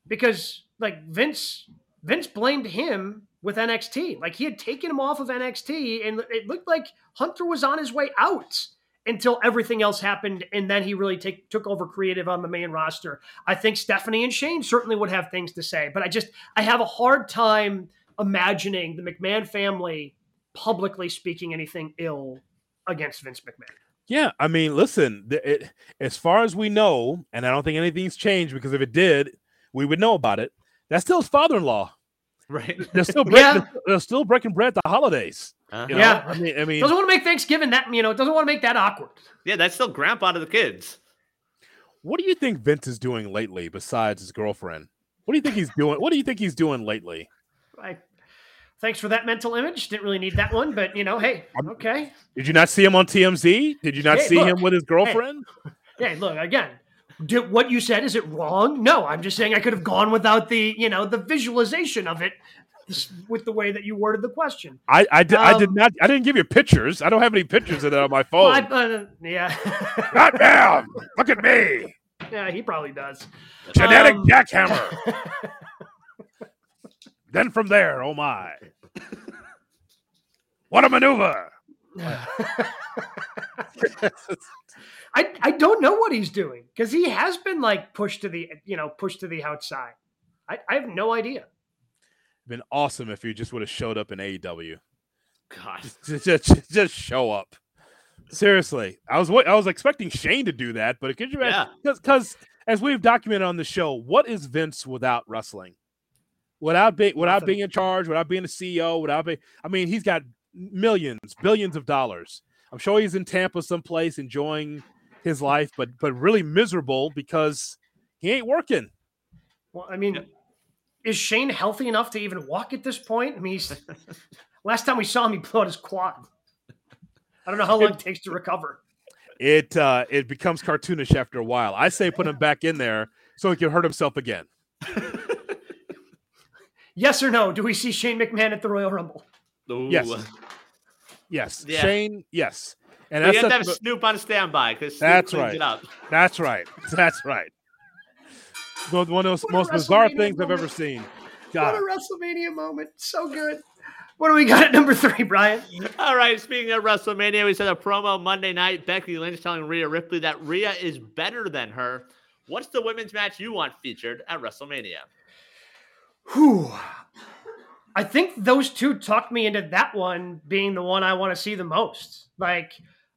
Because like Vince Vince blamed him with NXT. Like he had taken him off of NXT and it looked like Hunter was on his way out until everything else happened and then he really take, took over creative on the main roster. I think Stephanie and Shane certainly would have things to say, but I just I have a hard time imagining the McMahon family publicly speaking anything ill against Vince McMahon. Yeah, I mean, listen, it, as far as we know, and I don't think anything's changed because if it did, we would know about it. That's still his father-in-law, right? They're still breaking, yeah. they're still breaking bread at the holidays. Uh-huh. You know? Yeah, I mean, I mean, doesn't want to make Thanksgiving that you know it doesn't want to make that awkward. Yeah, that's still grandpa to the kids. What do you think Vince is doing lately besides his girlfriend? What do you think he's doing? What do you think he's doing lately? I thanks for that mental image. Didn't really need that one, but you know, hey, okay. Did you not see him on TMZ? Did you not hey, see look, him with his girlfriend? Hey, hey look again. Did, what you said is it wrong? No, I'm just saying I could have gone without the you know the visualization of it with the way that you worded the question. I I did, um, I did not I didn't give you pictures. I don't have any pictures of that on my phone. I, uh, yeah. Goddamn! Look at me. Yeah, he probably does. Genetic um, jackhammer. Then from there, oh my. What a maneuver! I I don't know what he's doing because he has been like pushed to the you know pushed to the outside. I, I have no idea. Been awesome if you just would have showed up in AEW. God, just, just, just show up. Seriously, I was I was expecting Shane to do that, but could you imagine? Because because as we've documented on the show, what is Vince without wrestling? Without being without being in charge, without being a CEO, without being I mean, he's got millions, billions of dollars. I'm sure he's in Tampa someplace enjoying his life, but but really miserable because he ain't working. Well, I mean, is Shane healthy enough to even walk at this point? I mean, he's, last time we saw him, he blew out his quad. I don't know how long it takes to recover. It uh, it becomes cartoonish after a while. I say put him back in there so he can hurt himself again. yes or no? Do we see Shane McMahon at the Royal Rumble? Ooh. Yes. Yes. Yeah. Shane, yes. And We that's have to have such- Snoop on standby because That's right. it up. that's right. That's right. One one of those most bizarre WrestleMania things I've ever seen. What a God. WrestleMania moment. So good. What do we got at number three, Brian? All right, speaking of WrestleMania, we said a promo Monday night. Becky Lynch telling Rhea Ripley that Rhea is better than her. What's the women's match you want featured at WrestleMania? Whew. I think those two talked me into that one being the one I want to see the most. Like,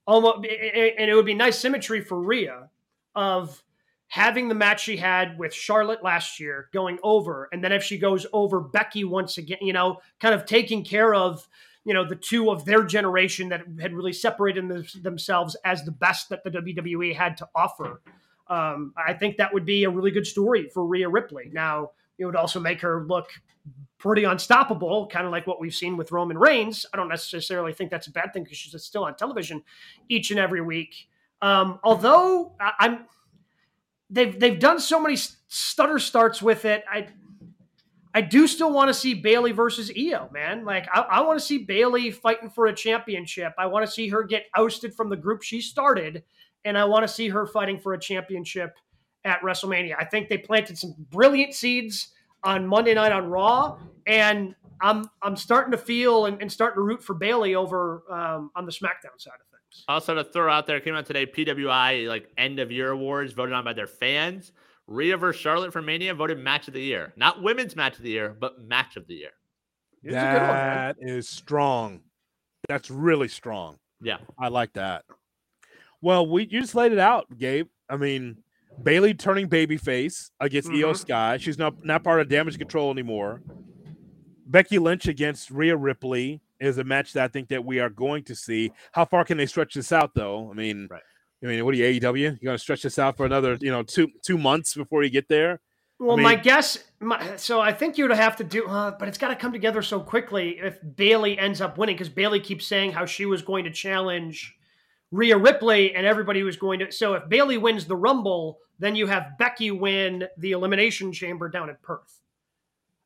almost, and it would be nice symmetry for Rhea of having the match she had with Charlotte last year going over, and then if she goes over Becky once again, you know, kind of taking care of, you know, the two of their generation that had really separated them- themselves as the best that the WWE had to offer. Um, I think that would be a really good story for Rhea Ripley. Now, it would also make her look pretty unstoppable, kind of like what we've seen with Roman Reigns. I don't necessarily think that's a bad thing because she's still on television each and every week. Um, although I, I'm, they've they've done so many stutter starts with it. I I do still want to see Bayley versus Iyo, man. Like I, I want to see Bayley fighting for a championship. I want to see her get ousted from the group she started, and I want to see her fighting for a championship at WrestleMania. I think they planted some brilliant seeds on Monday night on Raw, and I'm I'm starting to feel and, and starting to root for Bayley over um, on the SmackDown side of things. Also, to throw out there, came out today PWI like end of year awards voted on by their fans. Rhea versus Charlotte for Mania voted match of the year, not women's match of the year, but match of the year. It's a one, man. That is strong. That's really strong. Yeah, I like that. Well, we you just laid it out, Gabe. I mean, Bayley turning babyface against Iyo Mhm. Sky. She's not not part of Damage Control anymore. Becky Lynch against Rhea Ripley is a match that I think that we are going to see. How far can they stretch this out, though? I mean, Right. I mean, what are you AEW? You going to stretch this out for another, you know, two two months before you get there? Well, mean- my guess, my, so I think you'd have to do, uh, but it's got to come together so quickly if Bayley ends up winning, because Bayley keeps saying how she was going to challenge Rhea Ripley, and everybody was going to. So if Bayley wins the Rumble, then you have Becky win the Elimination Chamber down at Perth.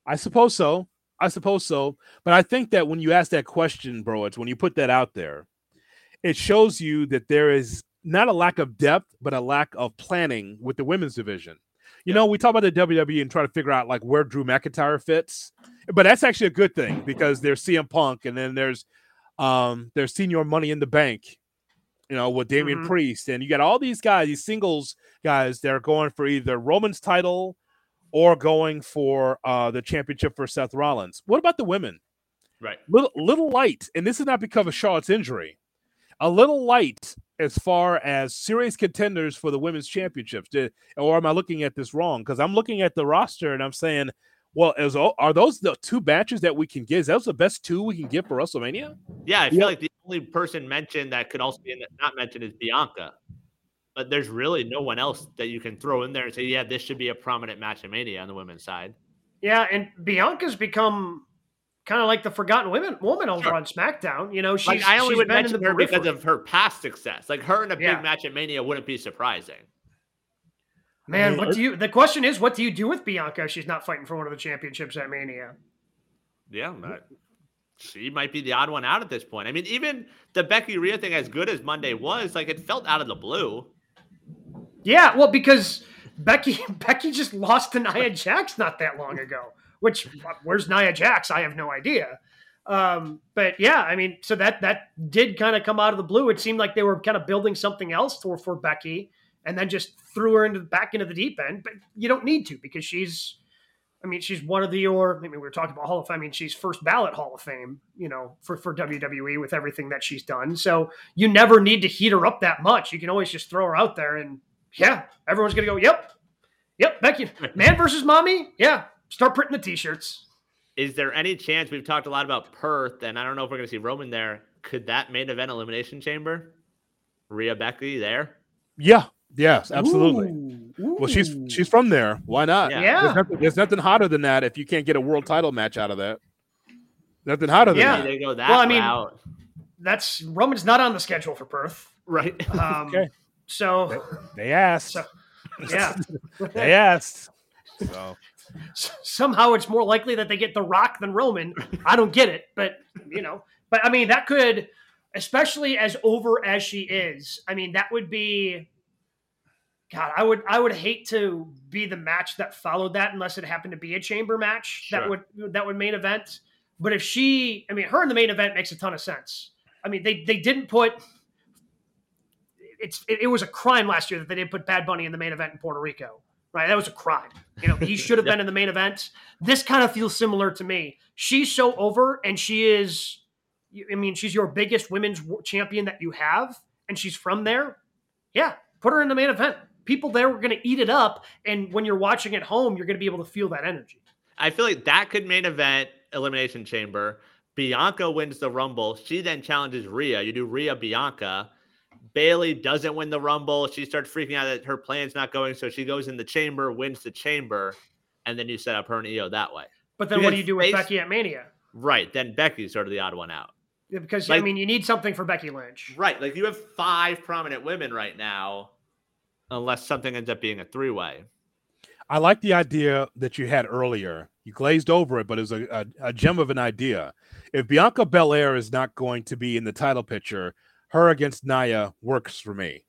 I suppose so. I suppose so. But I think that when you ask that question, bro, it's when you put that out there, it shows you that there is not a lack of depth, but a lack of planning with the women's division. You know, we talk about the WWE and try to figure out like where Drew McIntyre fits, but that's actually a good thing because there's CM Punk and then there's um there's Señor Money in the Bank, you know, with Damian Mhm. Priest, and you got all these guys, these singles guys that are going for either Roman's title or going for uh the championship for Seth Rollins. What about the women? right. Little little light, and this is not because of Charlotte's injury. A little light as far as serious contenders for the women's championships. Did, or am I looking at this wrong? Because I'm looking at the roster and I'm saying, well, is, are those the two matches that we can get? Is those the best two we can get for WrestleMania? Yeah, I feel Yep. like the only person mentioned that could also be in the, not mentioned is Bianca. But there's really no one else that you can throw in there and say, yeah, this should be a prominent match at Mania on the women's side. Yeah, and Bianca's become kind of like the forgotten women woman over Sure. on SmackDown. You know, she's, Like I only she's would been in mention the her because of her past success. Like her in a Yeah. big match at Mania wouldn't be surprising. Man, mean, what do you? The question is, what do you do with Bianca? She's not fighting for one of the championships at Mania. Yeah, but she might be the odd one out at this point. I mean, even the Becky Rhea thing, as good as Monday was, like it felt out of the blue. Yeah, well, because Becky Becky just lost to Nia Jax not that long ago. Which where's Nia Jax? I have no idea. Um, but yeah, I mean, so that that did kind of come out of the blue. It seemed like they were kind of building something else for for Becky, and then just threw her into back into the deep end. But you don't need to because she's, I mean, she's one of the or I mean, we were talking about Hall of Fame. I mean, she's first ballot Hall of Fame, you know, for for WWE with everything that she's done. So you never need to heat her up that much. You can always just throw her out there and yeah, everyone's gonna go, yep, yep, Becky, man versus mommy, yeah, start printing the t-shirts. Is there any chance we've talked a lot about Perth, and I don't know if we're going to see Roman there? Could that main event elimination chamber, Rhea Becky there? Yeah, yes, absolutely. Ooh, Well, she's she's from there. Why not? Yeah. Yeah. There's nothing, there's nothing hotter than that if you can't get a world title match out of that. Nothing hotter than Yeah. that. They go that Well, I mean- route. That's Roman's not on the schedule for Perth. Right. Um, Okay. So They asked. So- yeah, They asked. So S- somehow it's more likely that they get The Rock than Roman. I don't get it, but you know, but I mean that could, especially as over as she is. I mean that would be. God, I would I would hate to be the match that followed that unless it happened to be a chamber match that would that would main event. But if she, I mean, her in the main event makes a ton of sense. I mean, they they didn't put. It's it, it was a crime last year that they didn't put Bad Bunny in the main event in Puerto Rico. Right, that was a crime. You know, he should have been in the main event. This kind of feels similar to me. She's so over, and she is. I mean, she's your biggest women's champion that you have, and she's from there. Yeah, put her in the main event. People there were going to eat it up, and when you're watching at home, you're going to be able to feel that energy. I feel like that could main event Elimination Chamber. Bianca wins the Rumble. She then challenges Rhea. You do Rhea Bianca. Bayley doesn't win the Rumble. She starts freaking out that her plan's not going. So she goes in the chamber, wins the chamber, and then you set up her and Iyo that way. But then, what do you do with face- Becky at Mania? Right. Then Becky's sort of the odd one out. Yeah, Because I mean, you need something for Becky Lynch. Right. Like you have five prominent women right now, unless something ends up being a three way. I like the idea that you had earlier. You glazed over it, but it was a, a, a gem of an idea. If Bianca Belair is not going to be in the title picture, her against Nia works for me.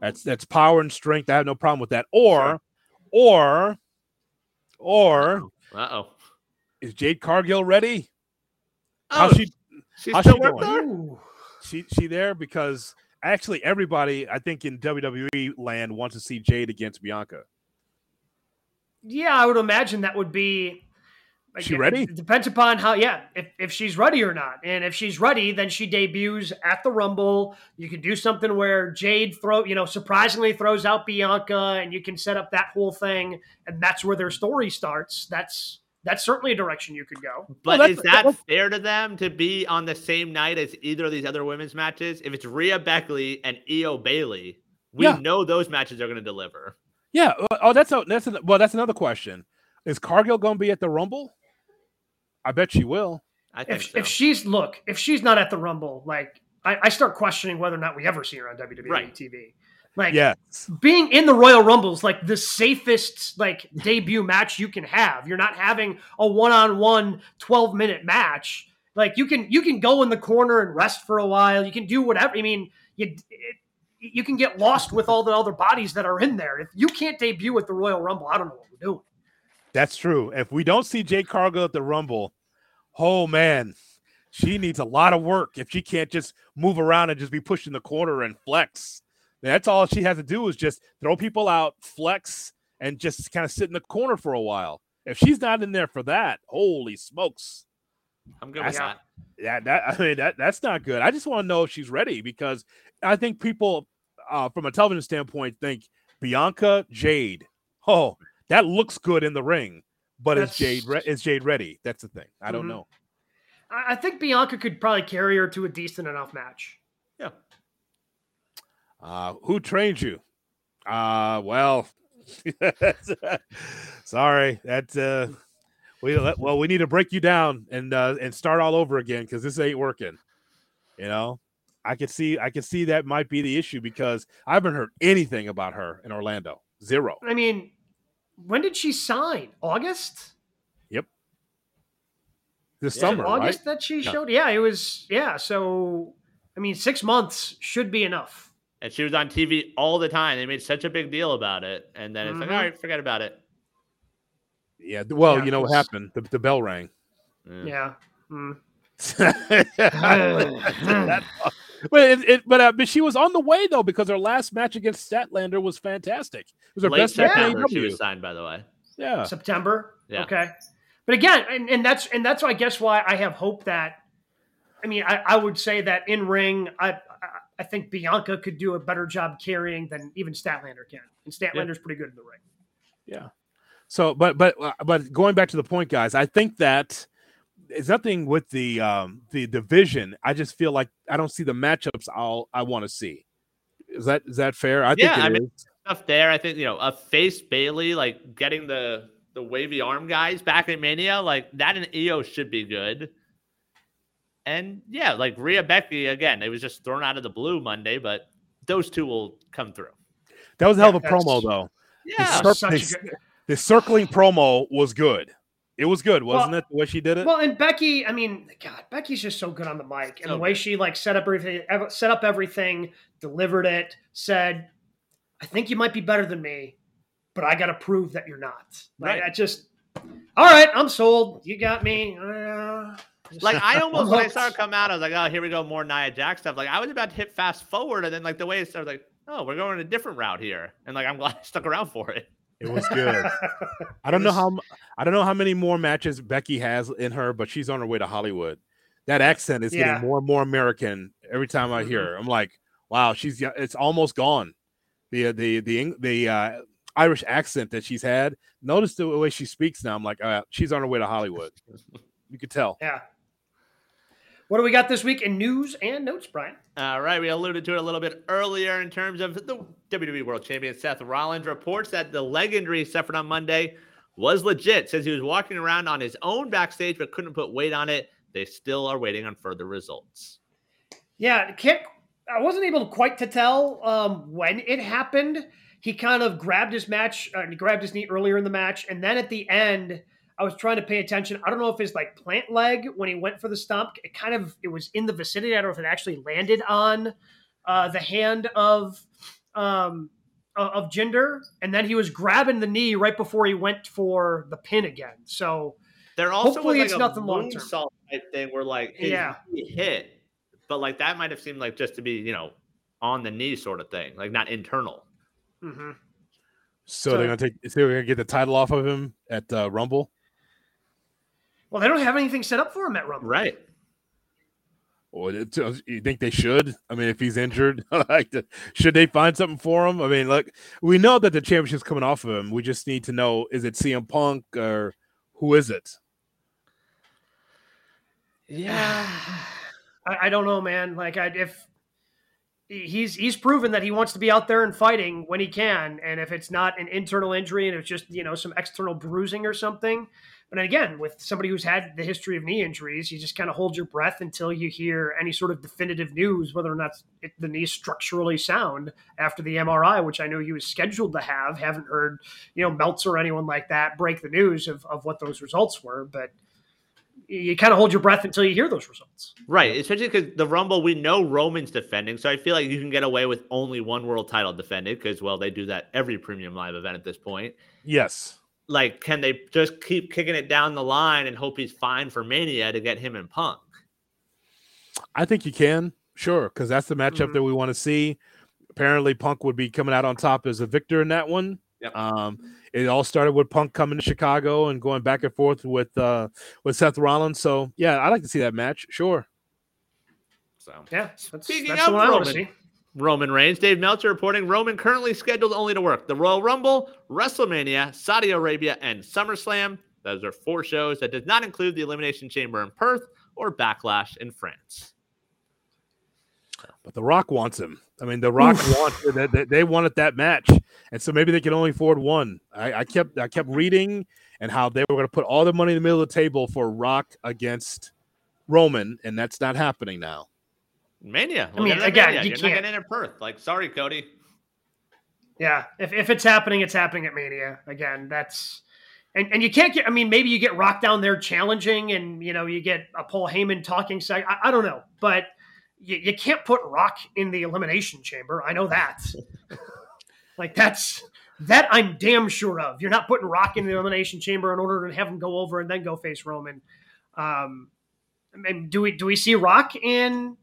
That's that's power and strength. I have no problem with that. Or, or, or Uh oh. is Jade Cargill ready? Oh, How's she she's how's still she doing? there? She she there? Because actually everybody I think in WWE land wants to see Jade against Bianca. Yeah, I would imagine that would be. She ready? It depends upon how, yeah, if, if she's ready or not. And if she's ready, then she debuts at the Rumble. You can do something where Jade throw, you know, surprisingly throws out Bianca, and you can set up that whole thing, and that's where their story starts. That's that's certainly a direction you could go. But that's- is that fair to them to be on the same night as either of these other women's matches? If it's Rhea Beckley and Iyo Bayley, we Yeah. know those matches are going to deliver. Yeah. uh, Oh, that's a, that's a, well. That's another question. Is Cargill going to be at the Rumble? I bet she will. I think If so. if she's look, if she's not at the Rumble, like I, I start questioning whether or not we ever see her on WWE Right. TV. Like Yes. being in the Royal Rumbles like the safest like debut match you can have. You're not having a one-on-one 12-minute match. Like you can you can go in the corner and rest for a while. You can do whatever. I mean, you it, you can get lost with all the other bodies that are in there. If you can't debut at the Royal Rumble, I don't know what we're doing. That's true. If we don't see Jade Cargill at the Rumble, oh man, she needs a lot of work. If she can't just move around and just be pushing the corner and flex, that's all she has to do is just throw people out, flex, and just kind of sit in the corner for a while. If she's not in there for that, holy smokes. I'm good with Yeah. that. Yeah, that I mean that that's not good. I just want to know if she's ready because I think people uh, from a television standpoint think Bianca Jade. Oh, that looks good in the ring, but is Jade re- is Jade ready? That's the thing. I don't Mhm. know. I, I think Bianca could probably carry her to a decent enough match. Uh, who trained you? Uh, well, sorry, that's uh, we well we need to break you down and uh, and start all over again because this ain't working. You know, I could see I could see that might be the issue because I haven't heard anything about her in Orlando. Zero. I mean, when did she sign? August? Yep. This Yeah, summer, right? August that she showed. Yeah, it was. Yeah, so I mean, six months should be enough. And she was on TV all the time. They made such a big deal about it. And then it's like, Mhm. all right, forget about it. Yeah. Well, Yeah, you know what happened? The, the bell rang. Yeah. Yeah. Mm. That- but it, it, but uh, but she was on the way though because her last match against Statlander was fantastic. It was her Late best match September, she was signed, by the way. Yeah, September. Yeah. Okay. But again, and, and that's and that's I guess why I have hope that. I mean, I, I would say that in ring, I, I I think Bianca could do a better job carrying than even Statlander can, and Statlander's pretty good in the ring. yeah. So, but but uh, but going back to the point, guys, I think that it's nothing with the um the division. I just feel like I don't see the matchups I'll I want to see. Is that is that fair? I Yeah, think it I mean- is. Stuff there. I think you know a face Bayley like getting the the wavy arm guys back at Mania like that and Iyo should be good. And yeah, like Rhea Becky again, it was just thrown out of the blue Monday, but those two will come through. That was a hell of a Yeah, that's- promo though. Yeah, cir- such the, a good- the circling promo was good. It was good, wasn't Well- it? The way she did it. Well, and Becky, I mean, God, Becky's just so good on the mic, and So the way good. she like set up everything, set up everything, delivered it, said, "I think you might be better than me, but I got to prove that you're not." Like, Right. I just, all right, I'm sold. You got me. Uh, just- Like I almost when I hooked. saw her come out, I was like, oh, here we go, more Nia Jax stuff. Like I was about to hit fast forward, and then like the way it started, like, oh, we're going a different route here, and like I'm glad I stuck around for it. it was good. I don't know how I don't know how many more matches Becky has in her, but she's on her way to Hollywood. That accent is Yeah. getting more and more American every time I hear her. I'm like, wow, she's it's almost gone. The uh, the the the uh, Irish accent that she's had. Notice the way she speaks now. I'm like, uh, she's on her way to Hollywood. You could tell. yeah. What do we got this week in news and notes, Brian? All right, we alluded to it a little bit earlier in terms of the WWE World Champion Seth Rollins reports that the leg injury he suffered on Monday was legit. Says he was walking around on his own backstage but couldn't put weight on it. They still are waiting on further results. Yeah, can't. I wasn't able quite to tell um, when it happened. He kind of grabbed his match, uh, he grabbed his knee earlier in the match, and then at the end, I was trying to pay attention. I don't know if his like plant leg when he went for the stomp, it kind of it was in the vicinity. I don't know if it actually landed on uh, the hand of um, of of Jinder, and then he was grabbing the knee right before he went for the pin again. So There also Hopefully was it's like a nothing long-term. moonsault type thing where like his Yeah. knee hit, but like that might have seemed like just to be you know on the knee sort of thing, like not internal. mhm. So, So- they're gonna take. So they're gonna get the title off of him at uh, Rumble. Well, they don't have anything set up for him at Rumble. Right. Uh, you think they should? I mean, if he's injured, like, should they find something for him? I mean, look, we know that the championship's coming off of him. We just need to know: is it CM Punk or who is it? Yeah. I, I don't know, man. Like, I, if he's he's proven that he wants to be out there and fighting when he can, and if it's not an internal injury and it's just you know some external bruising or something. But again, with somebody who's had the history of knee injuries, you just kind of hold your breath until you hear any sort of definitive news, whether or not it, the knee's structurally sound after the MRI, which I know he was scheduled to have. Haven't heard, you know, Meltzer or anyone like that break the news of, of what those results were, but you kind of hold your breath until you hear those results. Right, especially because the Rumble, we know Roman's defending, so I feel like you can get away with only one world title defended because, well, they do that every premium live event at this point. Yes. Like, can they just keep kicking it down the line and hope he's fine for Mania to get him and Punk? I think you can, sure, because that's the matchup Mhm. that we want to see. Apparently, Punk would be coming out on top as a victor in that one. Yep. Um, it all started with Punk coming to Chicago and going back and forth with uh, with Seth Rollins. So yeah, I like to see that match. Sure. So, Yeah, that's, Speaking that's of the one I want Roman, see. Roman Reigns, Dave Meltzer reporting Roman currently scheduled only to work the Royal Rumble, WrestleMania, Saudi Arabia, and SummerSlam. Those are four shows that does not include the Elimination Chamber in Perth or Backlash in France. But The Rock wants him. I mean, The Rock wants they, they, they wanted that match, and so maybe they can only afford one. I, I kept I kept reading and how they were going to put all the money in the middle of the table for Rock against Roman, and that's not happening now. Mania. I mean, get at again, Mania. you You're can't- not getting in Perth. Like, sorry, Cody. Yeah, if, if it's happening, it's happening at Mania. Again, that's and, and you can't get. I mean, maybe you get Rock down there challenging, and you know you get a Paul Heyman talking. Seg- I, I don't know, but you, you can't put Rock in the Elimination Chamber. I know that. like that's that I'm damn sure of. You're not putting Rock in the Elimination Chamber in order to have him go over and then go face Roman. Um, I mean, do we do we see Rock in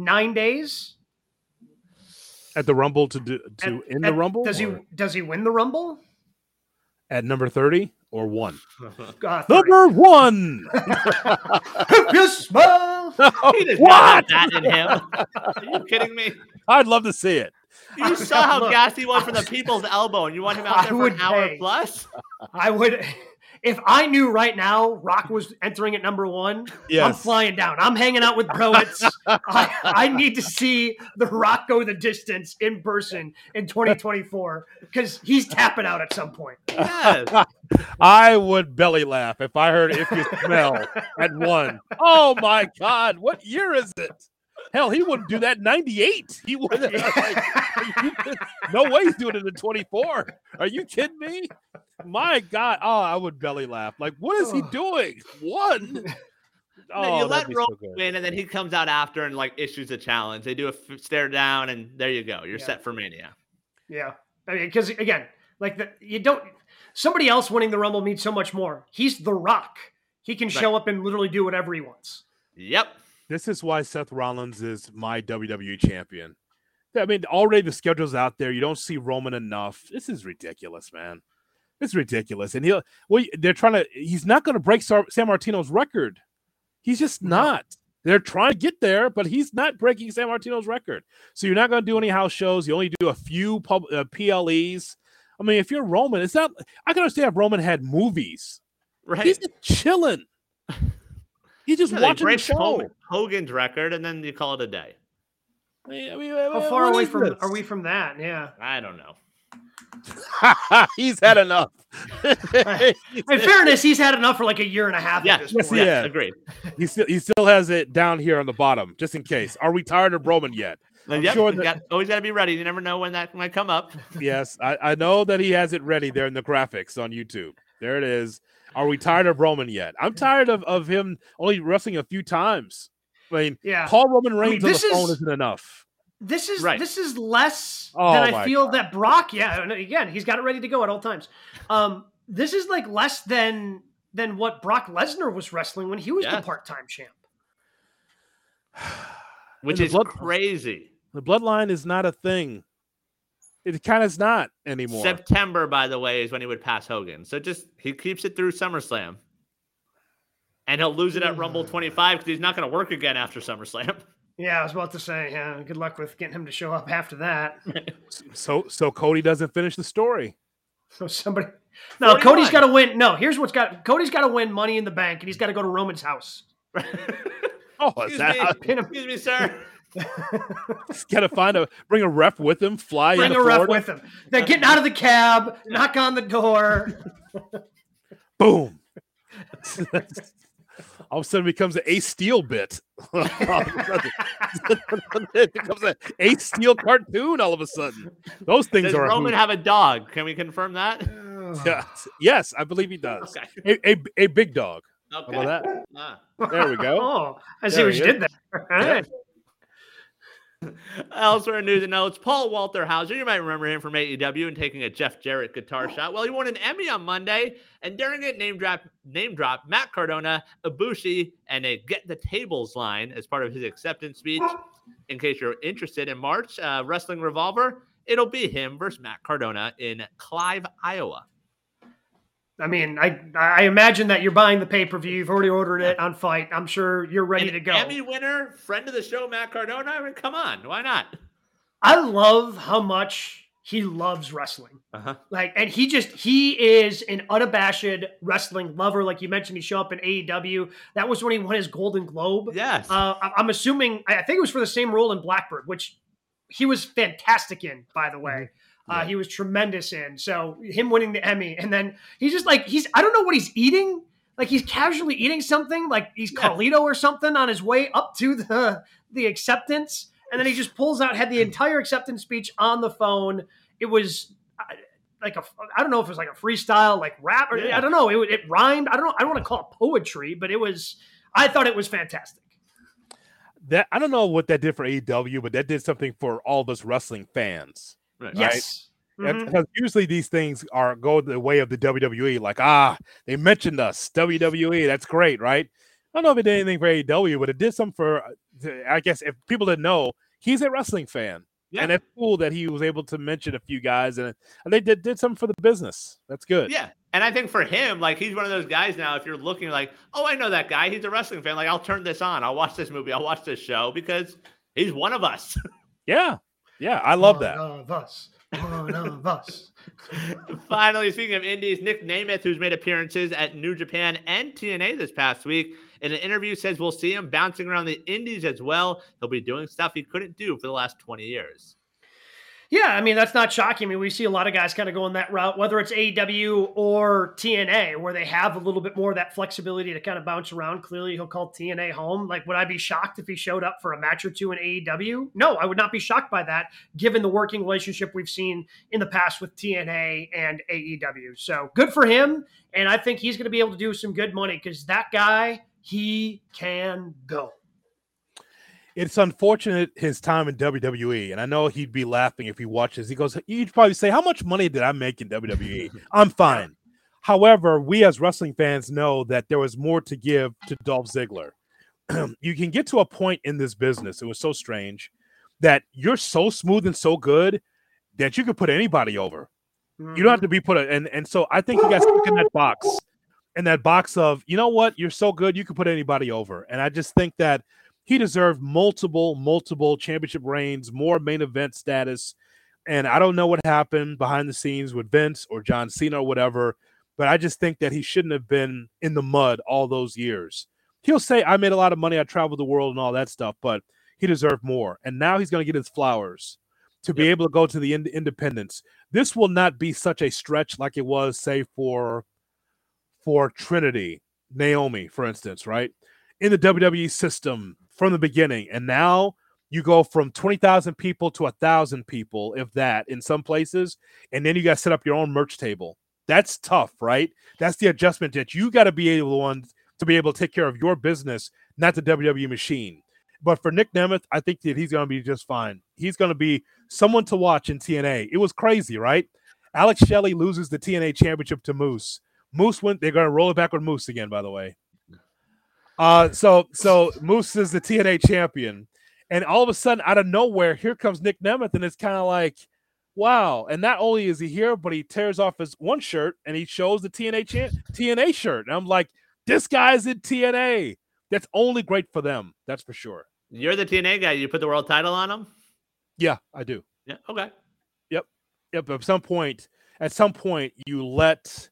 nine days? At the Rumble to do to At- in the Rumble Does he does he win the Rumble? at number thirty or one? Uh, three. Number one. If you smile. He does not what? that in him. Are you kidding me? I'd love to see it. You saw how Look, gassed he was from the people's elbow, and you want him out I there for would an hour pay. plus? I would, if I knew right now Rock was entering at number one, I'm flying down. I'm hanging out with Browitz. I, I need to see the Rock go the distance in person in 2024 because he's tapping out at some point. Yes. I would belly laugh if I heard if you smell at one. Oh my God, what year is it? Hell, he wouldn't do that in 98. He would like, no way he's doing it in 24. Are you kidding me? My God. Oh, I would belly laugh. Like, what is he doing? One. And then Oh, you let that'd so Roman good. win, and then he comes out after and like issues a challenge. They do a f- stare down, and there you go. You're Yeah. set for Mania. Yeah, I mean, because again, like the you don't somebody else winning the Rumble means so much more. He's the Rock. He can show up and literally do whatever he wants. Yep. This is why Seth Rollins is my WWE champion. I mean, already the schedule's out there. You don't see Roman enough. This is ridiculous, man. It's ridiculous. And he'll, well, they're trying to, he's not going to break Sar- Sammartino's record. He's just not. They're trying to get there, but he's not breaking Sammartino's record. So you're not going to do any house shows. You only do a few pub, uh, PLEs. I mean, if you're Roman, it's not, I can understand if Roman had movies. Right. He's just chilling. He's just Yeah, watching the show. Hogan- Hogan's record, and then you call it a day. I mean, I mean, How far away from this? are we from that? Yeah. I don't know. He's had enough. In fairness, he's had enough for like a year and a half Yeah. at this Yes, point. Yeah, agreed. he still he still has it down here on the bottom, just in case. Are we tired of Roman yet? Then, I'm yep, sure that- got, always got to be ready. You never know when that might come up. Yes, I, I know that he has it ready there in the graphics on YouTube. There it is. Are we tired of Roman yet? I'm mm. tired of, of him only wrestling a few times. I mean, Yeah. call Roman Reigns on the this phone is- isn't enough. This is Right. this is less Oh than I my feel that Brock. Yeah, and again, he's got it ready to go at all times. Um, this is like less than than what Brock Lesnar was wrestling when he was the part time champ. Which is blood- crazy. The bloodline is not a thing. It kind of is not anymore. September, by the way, is when he would pass Hogan. So just he keeps it through SummerSlam. And he'll lose it at Rumble 25 because he's not going to work again after SummerSlam. Yeah, I was about to say. Yeah, good luck with getting him to show up after that. so so Cody doesn't finish the story. So somebody. No, Cody's got to win. No, here's what's got. Cody's got to win Money in the Bank, and he's got to go to Roman's house. Oh, is excuse, that me, how, Pin him. excuse me, sir. he's got to find a bring a ref with him, fly Bring into a ref with him. They're getting out of the cab, knock on the door. Boom. All of a sudden, becomes an Ace Steel bit. All of a sudden. it becomes an Ace Steel cartoon. All of a sudden, those things Does are. Roman hoot. have a dog? Can we confirm that? yes, yes, I believe he does. Okay. A, a, a big dog. Okay. How about that? Ah. There we go. Oh, I see There what you is. did there. All right. Elsewhere in news and notes, Paul Walter Hauser, you might remember him from AEW and taking a Jeff Jarrett guitar shot. Well, he won an Emmy on Monday, and during it, name drop name drop Matt Cardona, Ibushi, and a Get the Tables line as part of his acceptance speech. In case you're interested, in March, uh, Wrestling Revolver, it'll be him versus Matt Cardona in Clive, Iowa. I mean, I I imagine that you're buying the pay per view. You've already ordered it on FITE. I'm sure you're ready An to go. Emmy winner, friend of the show, Matt Cardona. I mean, come on, why not? I love how much he loves wrestling. Uh-huh. Like, and he just he is an unabashed wrestling lover. Like you mentioned, he showed up in AEW. That was when he won his Golden Globe. Yes. Uh, I'm assuming. I I think it was for the same role in Blackbird, which he was fantastic in. By the way, uh, he was tremendous in. So him winning the Emmy, and then he's just like he's. I don't know what he's eating. Like he's casually eating something, like he's Yeah. Carlito or something on his way up to the the acceptance, and then he just pulls out had the entire acceptance speech on the phone. It was. Like a, I don't know if it was like a freestyle, like rap, or Yeah. I don't know. It, it rhymed. I don't know. I don't want to call it poetry, but it was. I thought it was fantastic. That I don't know what that did for AEW, but that did something for all of us wrestling fans. Right. Yes. That's Mhm. Because usually these things are go the way of the WWE. Like, ah, they mentioned us, WWE. That's great, right? I don't know if it did anything for AEW, but it did something for. I guess if people didn't know, he's a wrestling fan, Yeah. and it's cool that he was able to mention a few guys, and, and they did did something for the business. That's good. Yeah. And I think for him, like he's one of those guys now, if you're looking like, oh, I know that guy, he's a wrestling fan. Like, I'll turn this on. I'll watch this movie. I'll watch this show because he's one of us. yeah, yeah. I love One that. of us. One of us. Finally, speaking of indies, Nick Nemeth, who's made appearances at New Japan and TNA this past week, in an interview says we'll see him bouncing around the indies as well. He'll be doing stuff he couldn't do for the last 20 years. Yeah, I mean that's not shocking. I mean we see a lot of guys kind of going that route, whether it's AEW or TNA, where they have a little bit more of that flexibility to kind of bounce around. Clearly, he'll call TNA home. Like, would I be shocked if he showed up for a match or two in AEW? No, I would not be shocked by that, given the working relationship we've seen in the past with TNA and AEW. So good for him, and I think he's going to be able to do some good money because that guy he can go it's unfortunate his time in WWE, and I know he'd be laughing if he watches. He goes, "You'd probably say, how much money did I make in WWE? I'm fine." However, we as wrestling fans know that there was more to give to Dolph Ziggler. you can get to a point in this business. It was so strange that you're so smooth and so good that you could put anybody over. Mm-hmm. You don't have mm-hmm. to be put a, and and so I think you guys stuck in that box, in that box of you know what, you're so good you could put anybody over. And I just think that he deserved multiple, multiple championship reigns, more main event status. And I don't know what happened behind the scenes with Vince or John Cena or whatever, but I just think that he shouldn't have been in the mud all those years. He'll say, I made a lot of money, I traveled the world and all that stuff, but he deserved more. And now he's going to get his flowers to be able to go to the ind- independence. This will not be such a stretch like it was, say, for for Trinity, Naomi, for instance, right? In the WWE system, from the beginning. And now you go from 20,000 people to a thousand people, if that, in some places. And then you got to set up your own merch table. That's tough, right? That's the adjustment that you got to be able to, one, to be able to take care of your business, not the WWE machine. But for Nick Nemeth, I think that he's going to be just fine. He's going to be someone to watch in TNA. It was crazy, right? Alex Shelley loses the TNA championship to Moose. Moose went, they're going to roll it back with Moose again, by the way. Uh, so so Moose is the TNA champion, and all of a sudden, out of nowhere, here comes Nick Nemeth, and it's kind of like, wow! And not only is he here, but he tears off his one shirt and he shows the TNA champ TNA shirt, and I'm like, this guy's in TNA. That's only great for them. That's for sure. You're the TNA guy. You put the world title on him. Yeah, I do. Yeah. Okay. Yep. Yep. At some point, at some point, you let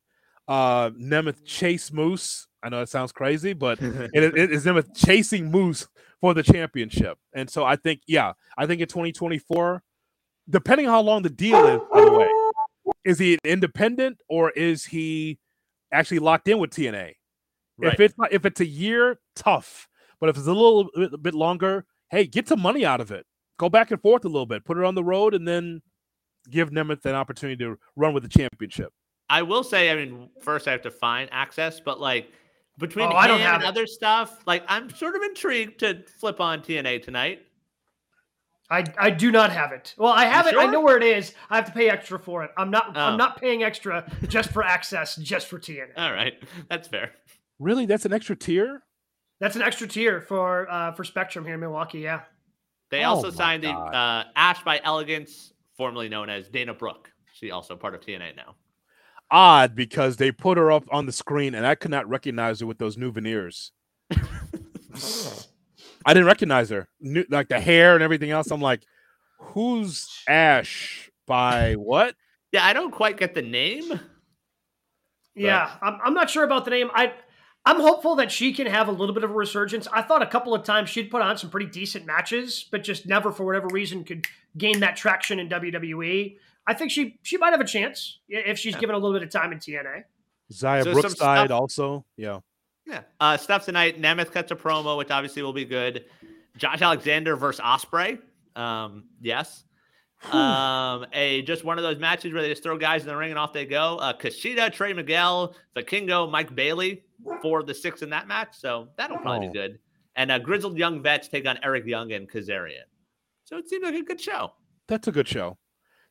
uh Nemeth chase Moose I know it sounds crazy, but it, it is them chasing Moose for the championship. And so I think, yeah, I think in 2024, depending on how long the deal is, by the way, is he independent or is he actually locked in with TNA? Right. If it's if it's a year, tough. But if it's a little bit longer, hey, get some money out of it. Go back and forth a little bit, put it on the road, and then give Nemeth an opportunity to run with the championship. I will say, I mean, first I have to find access, but like between oh, I don't have and other stuff, like I'm sort of intrigued to flip on TNA tonight. I, I do not have it. Well, I have you it. Sure? I know where it is. I have to pay extra for it. I'm not oh. I'm not paying extra just for access, just for TNA. All right, that's fair. Really, that's an extra tier. That's an extra tier for uh, for Spectrum here in Milwaukee. Yeah. They oh also signed the uh, Ash by Elegance, formerly known as Dana Brooke. She's also part of TNA now odd because they put her up on the screen and I could not recognize her with those new veneers. I didn't recognize her, new, like the hair and everything else. I'm like, who's Ash by what? Yeah, I don't quite get the name. Yeah, I'm, I'm not sure about the name. I I'm hopeful that she can have a little bit of a resurgence. I thought a couple of times she'd put on some pretty decent matches, but just never, for whatever reason, could gain that traction in WWE. I think she she might have a chance if she's yeah. given a little bit of time in TNA. Xia so Brookside also, yeah. Yeah. Uh, stuff tonight. Nemeth cuts a promo, which obviously will be good. Josh Alexander versus Ospreay. Um, yes. um, a just one of those matches where they just throw guys in the ring and off they go. Uh, Kushida, Trey Miguel, Vikingo, Mike Bailey for the six in that match. So that'll probably oh. be good. And uh, Grizzled Young Vets take on Eric Young and Kazarian. So it seems like a good show. That's a good show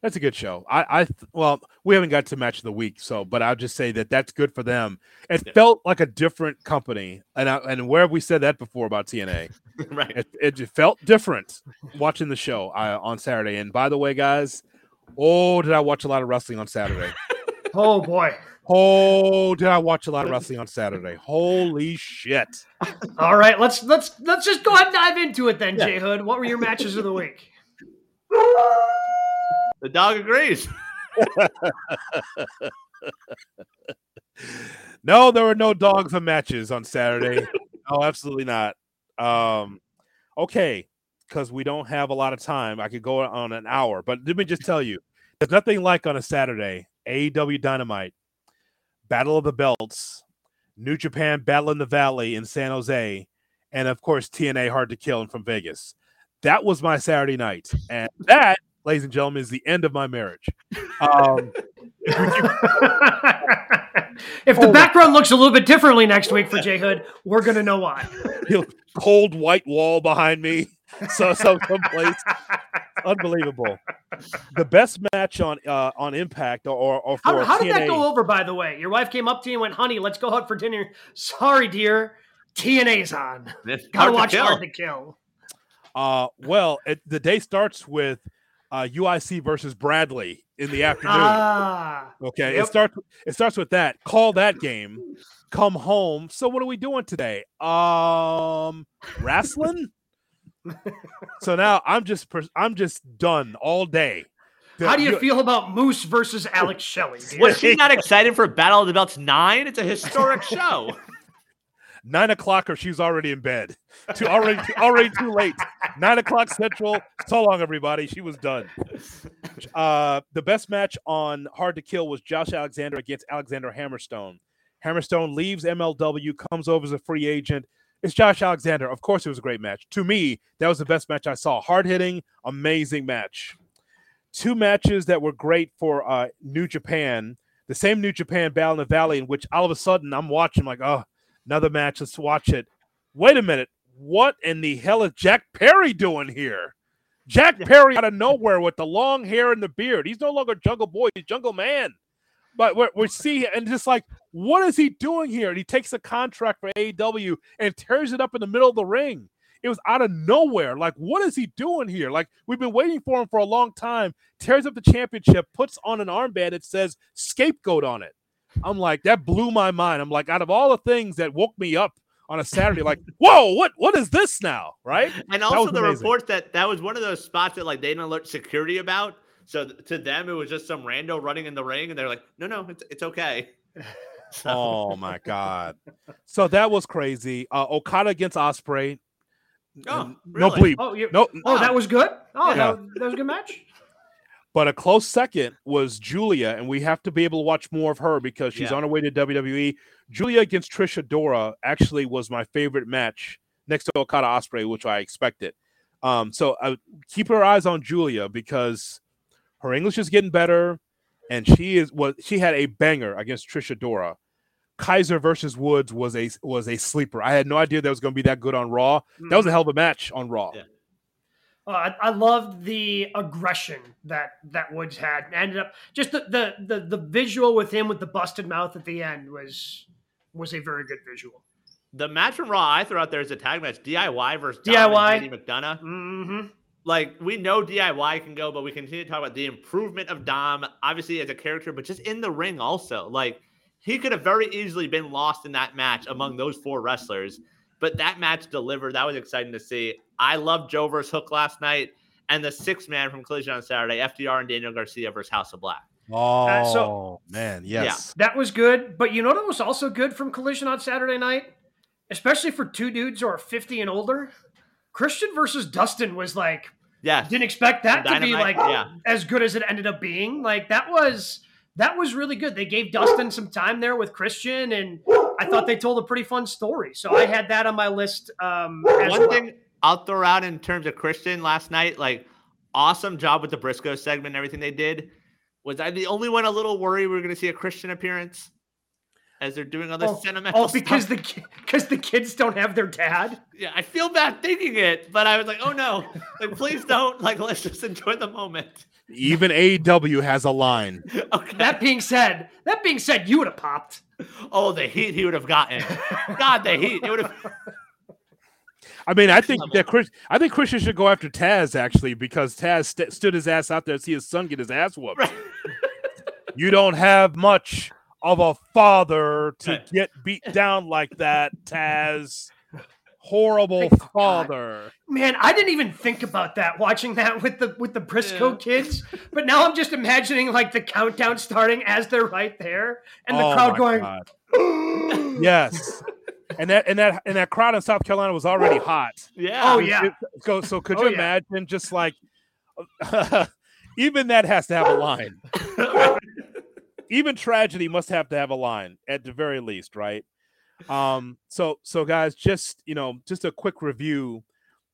that's a good show. I, I, well, we haven't got to match of the week, so, but I'll just say that that's good for them. It yeah. felt like a different company, and I, and where have we said that before about TNA? right. It, it, felt different watching the show uh, on Saturday. And by the way, guys, oh, did I watch a lot of wrestling on Saturday? oh boy. Oh, did I watch a lot of wrestling on Saturday? Holy shit! All right, let's let's let's just go ahead and dive into it then, yeah. Jay Hood. What were your matches of the week? The dog agrees. no, there were no dogs and matches on Saturday. no, absolutely not. Um, okay, because we don't have a lot of time. I could go on an hour, but let me just tell you, there's nothing like on a Saturday. AEW Dynamite, Battle of the Belts, New Japan Battle in the Valley in San Jose, and of course TNA Hard to Kill from Vegas. That was my Saturday night, and that, ladies and gentlemen, is the end of my marriage. Um, if the background looks a little bit differently next week for Jay Hood, we're gonna know why. Cold white wall behind me, so so someplace unbelievable. The best match on uh, on Impact or or for how, how TNA, did that go over? By the way, your wife came up to you and went, "Honey, let's go out for dinner." Sorry, dear, TNA's on. Gotta watch to Hard to Kill. Uh, well, it, the day starts with uh, UIC versus Bradley in the afternoon. Ah, okay, yep. it starts. It starts with that. Call that game. Come home. So what are we doing today? Um, wrestling. so now I'm just I'm just done all day. How do you feel about Moose versus Alex Shelley? Was she not excited for Battle of the Belts nine? It's a historic show. Nine o'clock, or she's already in bed. Too already, already too late. Nine o'clock central. So long, everybody. She was done. Uh, the best match on Hard to Kill was Josh Alexander against Alexander Hammerstone. Hammerstone leaves MLW, comes over as a free agent. It's Josh Alexander. Of course, it was a great match. To me, that was the best match I saw. Hard hitting, amazing match. Two matches that were great for uh, New Japan. The same New Japan Battle in the Valley, in which all of a sudden I'm watching, like, oh, another match. Let's watch it. Wait a minute. What in the hell is Jack Perry doing here? Jack Perry out of nowhere with the long hair and the beard. He's no longer Jungle Boy, he's Jungle Man. But we're, we see, and just like, what is he doing here? And he takes a contract for AEW and tears it up in the middle of the ring. It was out of nowhere. Like, what is he doing here? Like, we've been waiting for him for a long time. Tears up the championship, puts on an armband that says scapegoat on it. I'm like, that blew my mind. I'm like, out of all the things that woke me up on a Saturday, like, whoa, what what is this now? Right? And also the amazing. reports that that was one of those spots that like they didn't alert security about. So to them, it was just some rando running in the ring, and they're like, no, no, it's it's okay. So. Oh my god! So that was crazy. Uh, Okada against Ospreay. Oh, really? no bleep. Oh, you, no. Oh, that was good. Oh, yeah. that, that was a good match. But a close second was Giulia, and we have to be able to watch more of her because she's yeah. on her way to WWE. Giulia against Trish Adora actually was my favorite match next to Okada Ospreay, which I expected. Um, so uh, keep her eyes on Giulia because her English is getting better, and she is was she had a banger against Trish Adora. Kaiser versus Woods was a was a sleeper. I had no idea that was going to be that good on Raw. Mm-hmm. That was a hell of a match on Raw. Yeah. Uh, I, I loved the aggression that that Woods had. Ended up just the, the the the visual with him with the busted mouth at the end was was a very good visual. The match from Raw I throw out there is a tag match: DIY versus DIY McDonagh. Mm-hmm. Like we know DIY can go, but we continue to talk about the improvement of Dom, obviously as a character, but just in the ring also. Like he could have very easily been lost in that match among those four wrestlers. But that match delivered. That was exciting to see. I loved Joe versus Hook last night, and the six man from Collision on Saturday, FTR and Daniel Garcia versus House of Black. Oh uh, so, man, yes, yeah. that was good. But you know what was also good from Collision on Saturday night, especially for two dudes who are fifty and older. Christian versus Dustin was like, yeah, didn't expect that to be like yeah. as good as it ended up being. Like that was that was really good. They gave Dustin some time there with Christian, and I thought they told a pretty fun story. So I had that on my list. Um, One well. thing I'll throw out in terms of Christian last night, like awesome job with the Briscoe segment and everything they did. Was I the only one a little worried we were going to see a Christian appearance? as they're doing all this oh, sentimental oh, because stuff. the because the kids don't have their dad. Yeah, I feel bad thinking it, but I was like, oh no, like please don't. Like let's just enjoy the moment. Even AEW has a line. Okay. That being said, that being said, you would have popped. Oh, the heat he would have gotten. God, the heat. It would have. I mean, I think that Chris, I think Christian should go after Taz actually because Taz st- stood his ass out there to see his son get his ass whooped. Right. you don't have much of a father to get beat down like that, Taz. horrible Thank God. father. Man, I didn't even think about that watching that with the with the Briscoe Yeah. kids. But now I'm just imagining like the countdown starting as they're right there and the Oh crowd going, Yes. And that and that and that crowd in South Carolina was already hot. Yeah. Oh, yeah. it- so so could Oh, you yeah. imagine just like even that has to have a line. even tragedy must have to have a line at the very least, right? Um, so so guys, just you know, just a quick review.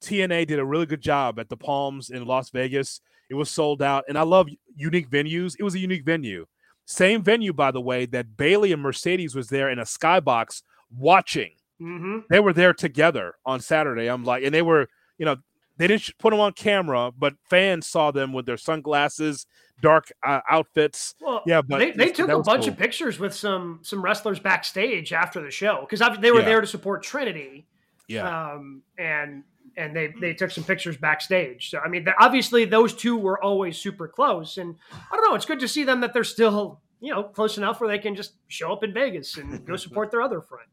TNA did a really good job at the Palms in Las Vegas. It was sold out, and I love unique venues. It was a unique venue. Same venue, by the way, that Bayley and Mercedes was there in a skybox watching. hmm They were there together on Saturday. I'm like, and they were, you know, they didn't put them on camera, but fans saw them with their sunglasses, dark uh, outfits. Well, Yeah, but they, they took a bunch cool. of pictures with some some wrestlers backstage after the show because they were Yeah. there to support Trinity. Yeah. um, and and they they took some pictures backstage. So I mean, obviously those two were always super close, and I don't know. It's good to see them that they're still you know close enough where they can just show up in Vegas and go support their other friend.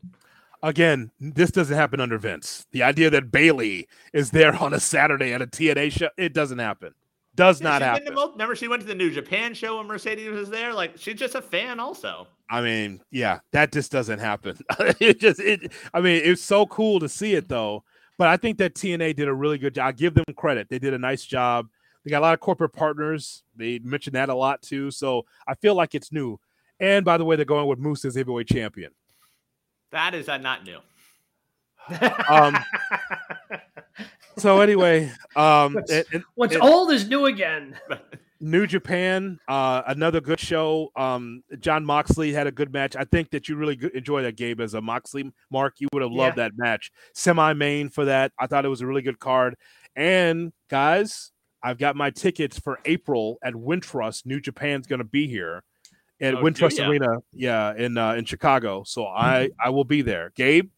again, this doesn't happen under Vince. The idea that Bayley is there on a Saturday at a TNA show, it doesn't happen. Does Yeah, not she's been to happen. most- remember, she went to the New Japan show when Mercedes was there. Like, she's just a fan, also. I mean, yeah, that just doesn't happen. it just it I mean, it's so cool to see it though. But I think that TNA did a really good job. I give them credit. They did a nice job. They got a lot of corporate partners. They mentioned that a lot too. So I feel like it's new. And by the way, they're going with Moose as heavyweight champion. That is uh, not new. Um, So anyway, um, What's- and- and What's it- old is new again. New Japan, uh, another good show. Um, Jon Moxley had a good match. I think that you really good, enjoy that game as a Moxley mark. You would have loved that match. Semi main for that. I thought it was a really good card. And guys, I've got my tickets for April at Wintrust. New Japan's going to be here at Oh, Wintrust ya? Arena, yeah, in uh, in Chicago. So I I will be there. Gabe,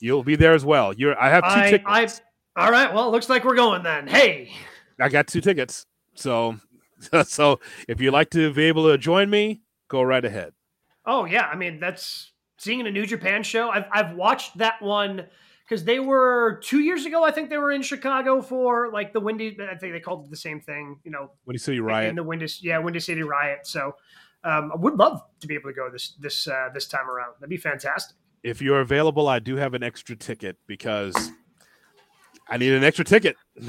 you'll be there as well. You're I have two I, tickets. I, all right. Well, it looks like we're going then. Hey, I got two tickets. So so if you'd like to be able to join me, go right ahead. Oh yeah, I mean that's seeing a New Japan show. I've I've watched that one because they were two years ago. I think they were in Chicago for like the Windy. I think they called it the same thing. You know, When you see in Riot, the Windy, yeah, Windy City Riot. So um, I would love to be able to go this this uh, this time around. That'd be fantastic. if you're available, I do have an extra ticket because I need an extra ticket.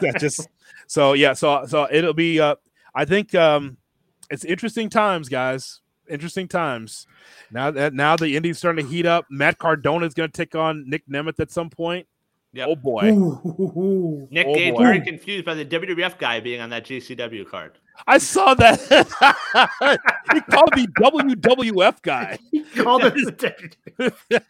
That just so yeah, so so it'll be uh I think um it's interesting times, guys. Interesting times. Now that now the Indies starting to heat up. Matt Cardona is gonna take on Nick Nemeth at some point. Yep. Oh boy. Ooh. Nick Oh, Gage boy. very confused by the WWF guy being on that GCW card. I saw that. he called me WWF guy. He called it the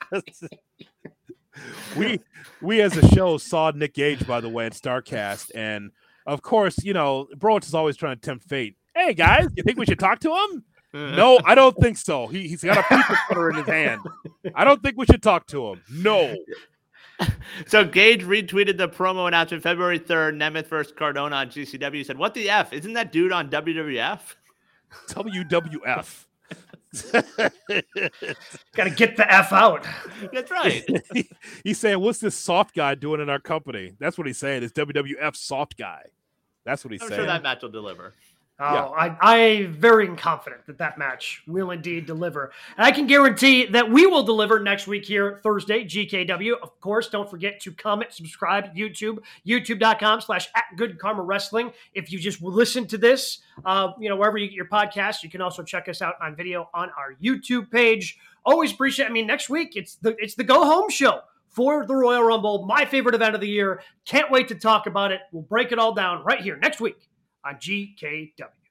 we we as a show saw Nick Gage by the way at Starcast, and of course, you know, Broach is always trying to tempt fate. Hey guys, you think we should talk to him? Mm. No, I don't think so. He he's got a pizza cutter in his hand. I don't think we should talk to him. No. So Gage retweeted the promo announcement February 3rd, Nemeth versus Cardona on GCW. He said, What the F? Isn't that dude on WWF? WWF. Got to get the f out. That's right. he's saying, "What's this soft guy doing in our company?" That's what he's saying. It's WWF soft guy. That's what he's saying. I'm saying. sure that match will deliver. Oh, Yeah. I, I'm very confident that that match will indeed deliver. And I can guarantee that we will deliver next week here, Thursday, GKW. Of course, don't forget to comment, subscribe YouTube, youtube.com slash at Good Karma Wrestling. If you just listen to this, uh, you know, wherever you get your podcast, you can also check us out on video on our YouTube page. Always appreciate, I mean, next week, it's the, it's the go home show for the Royal Rumble, my favorite event of the year. Can't wait to talk about it. We'll break it all down right here next week on GKW.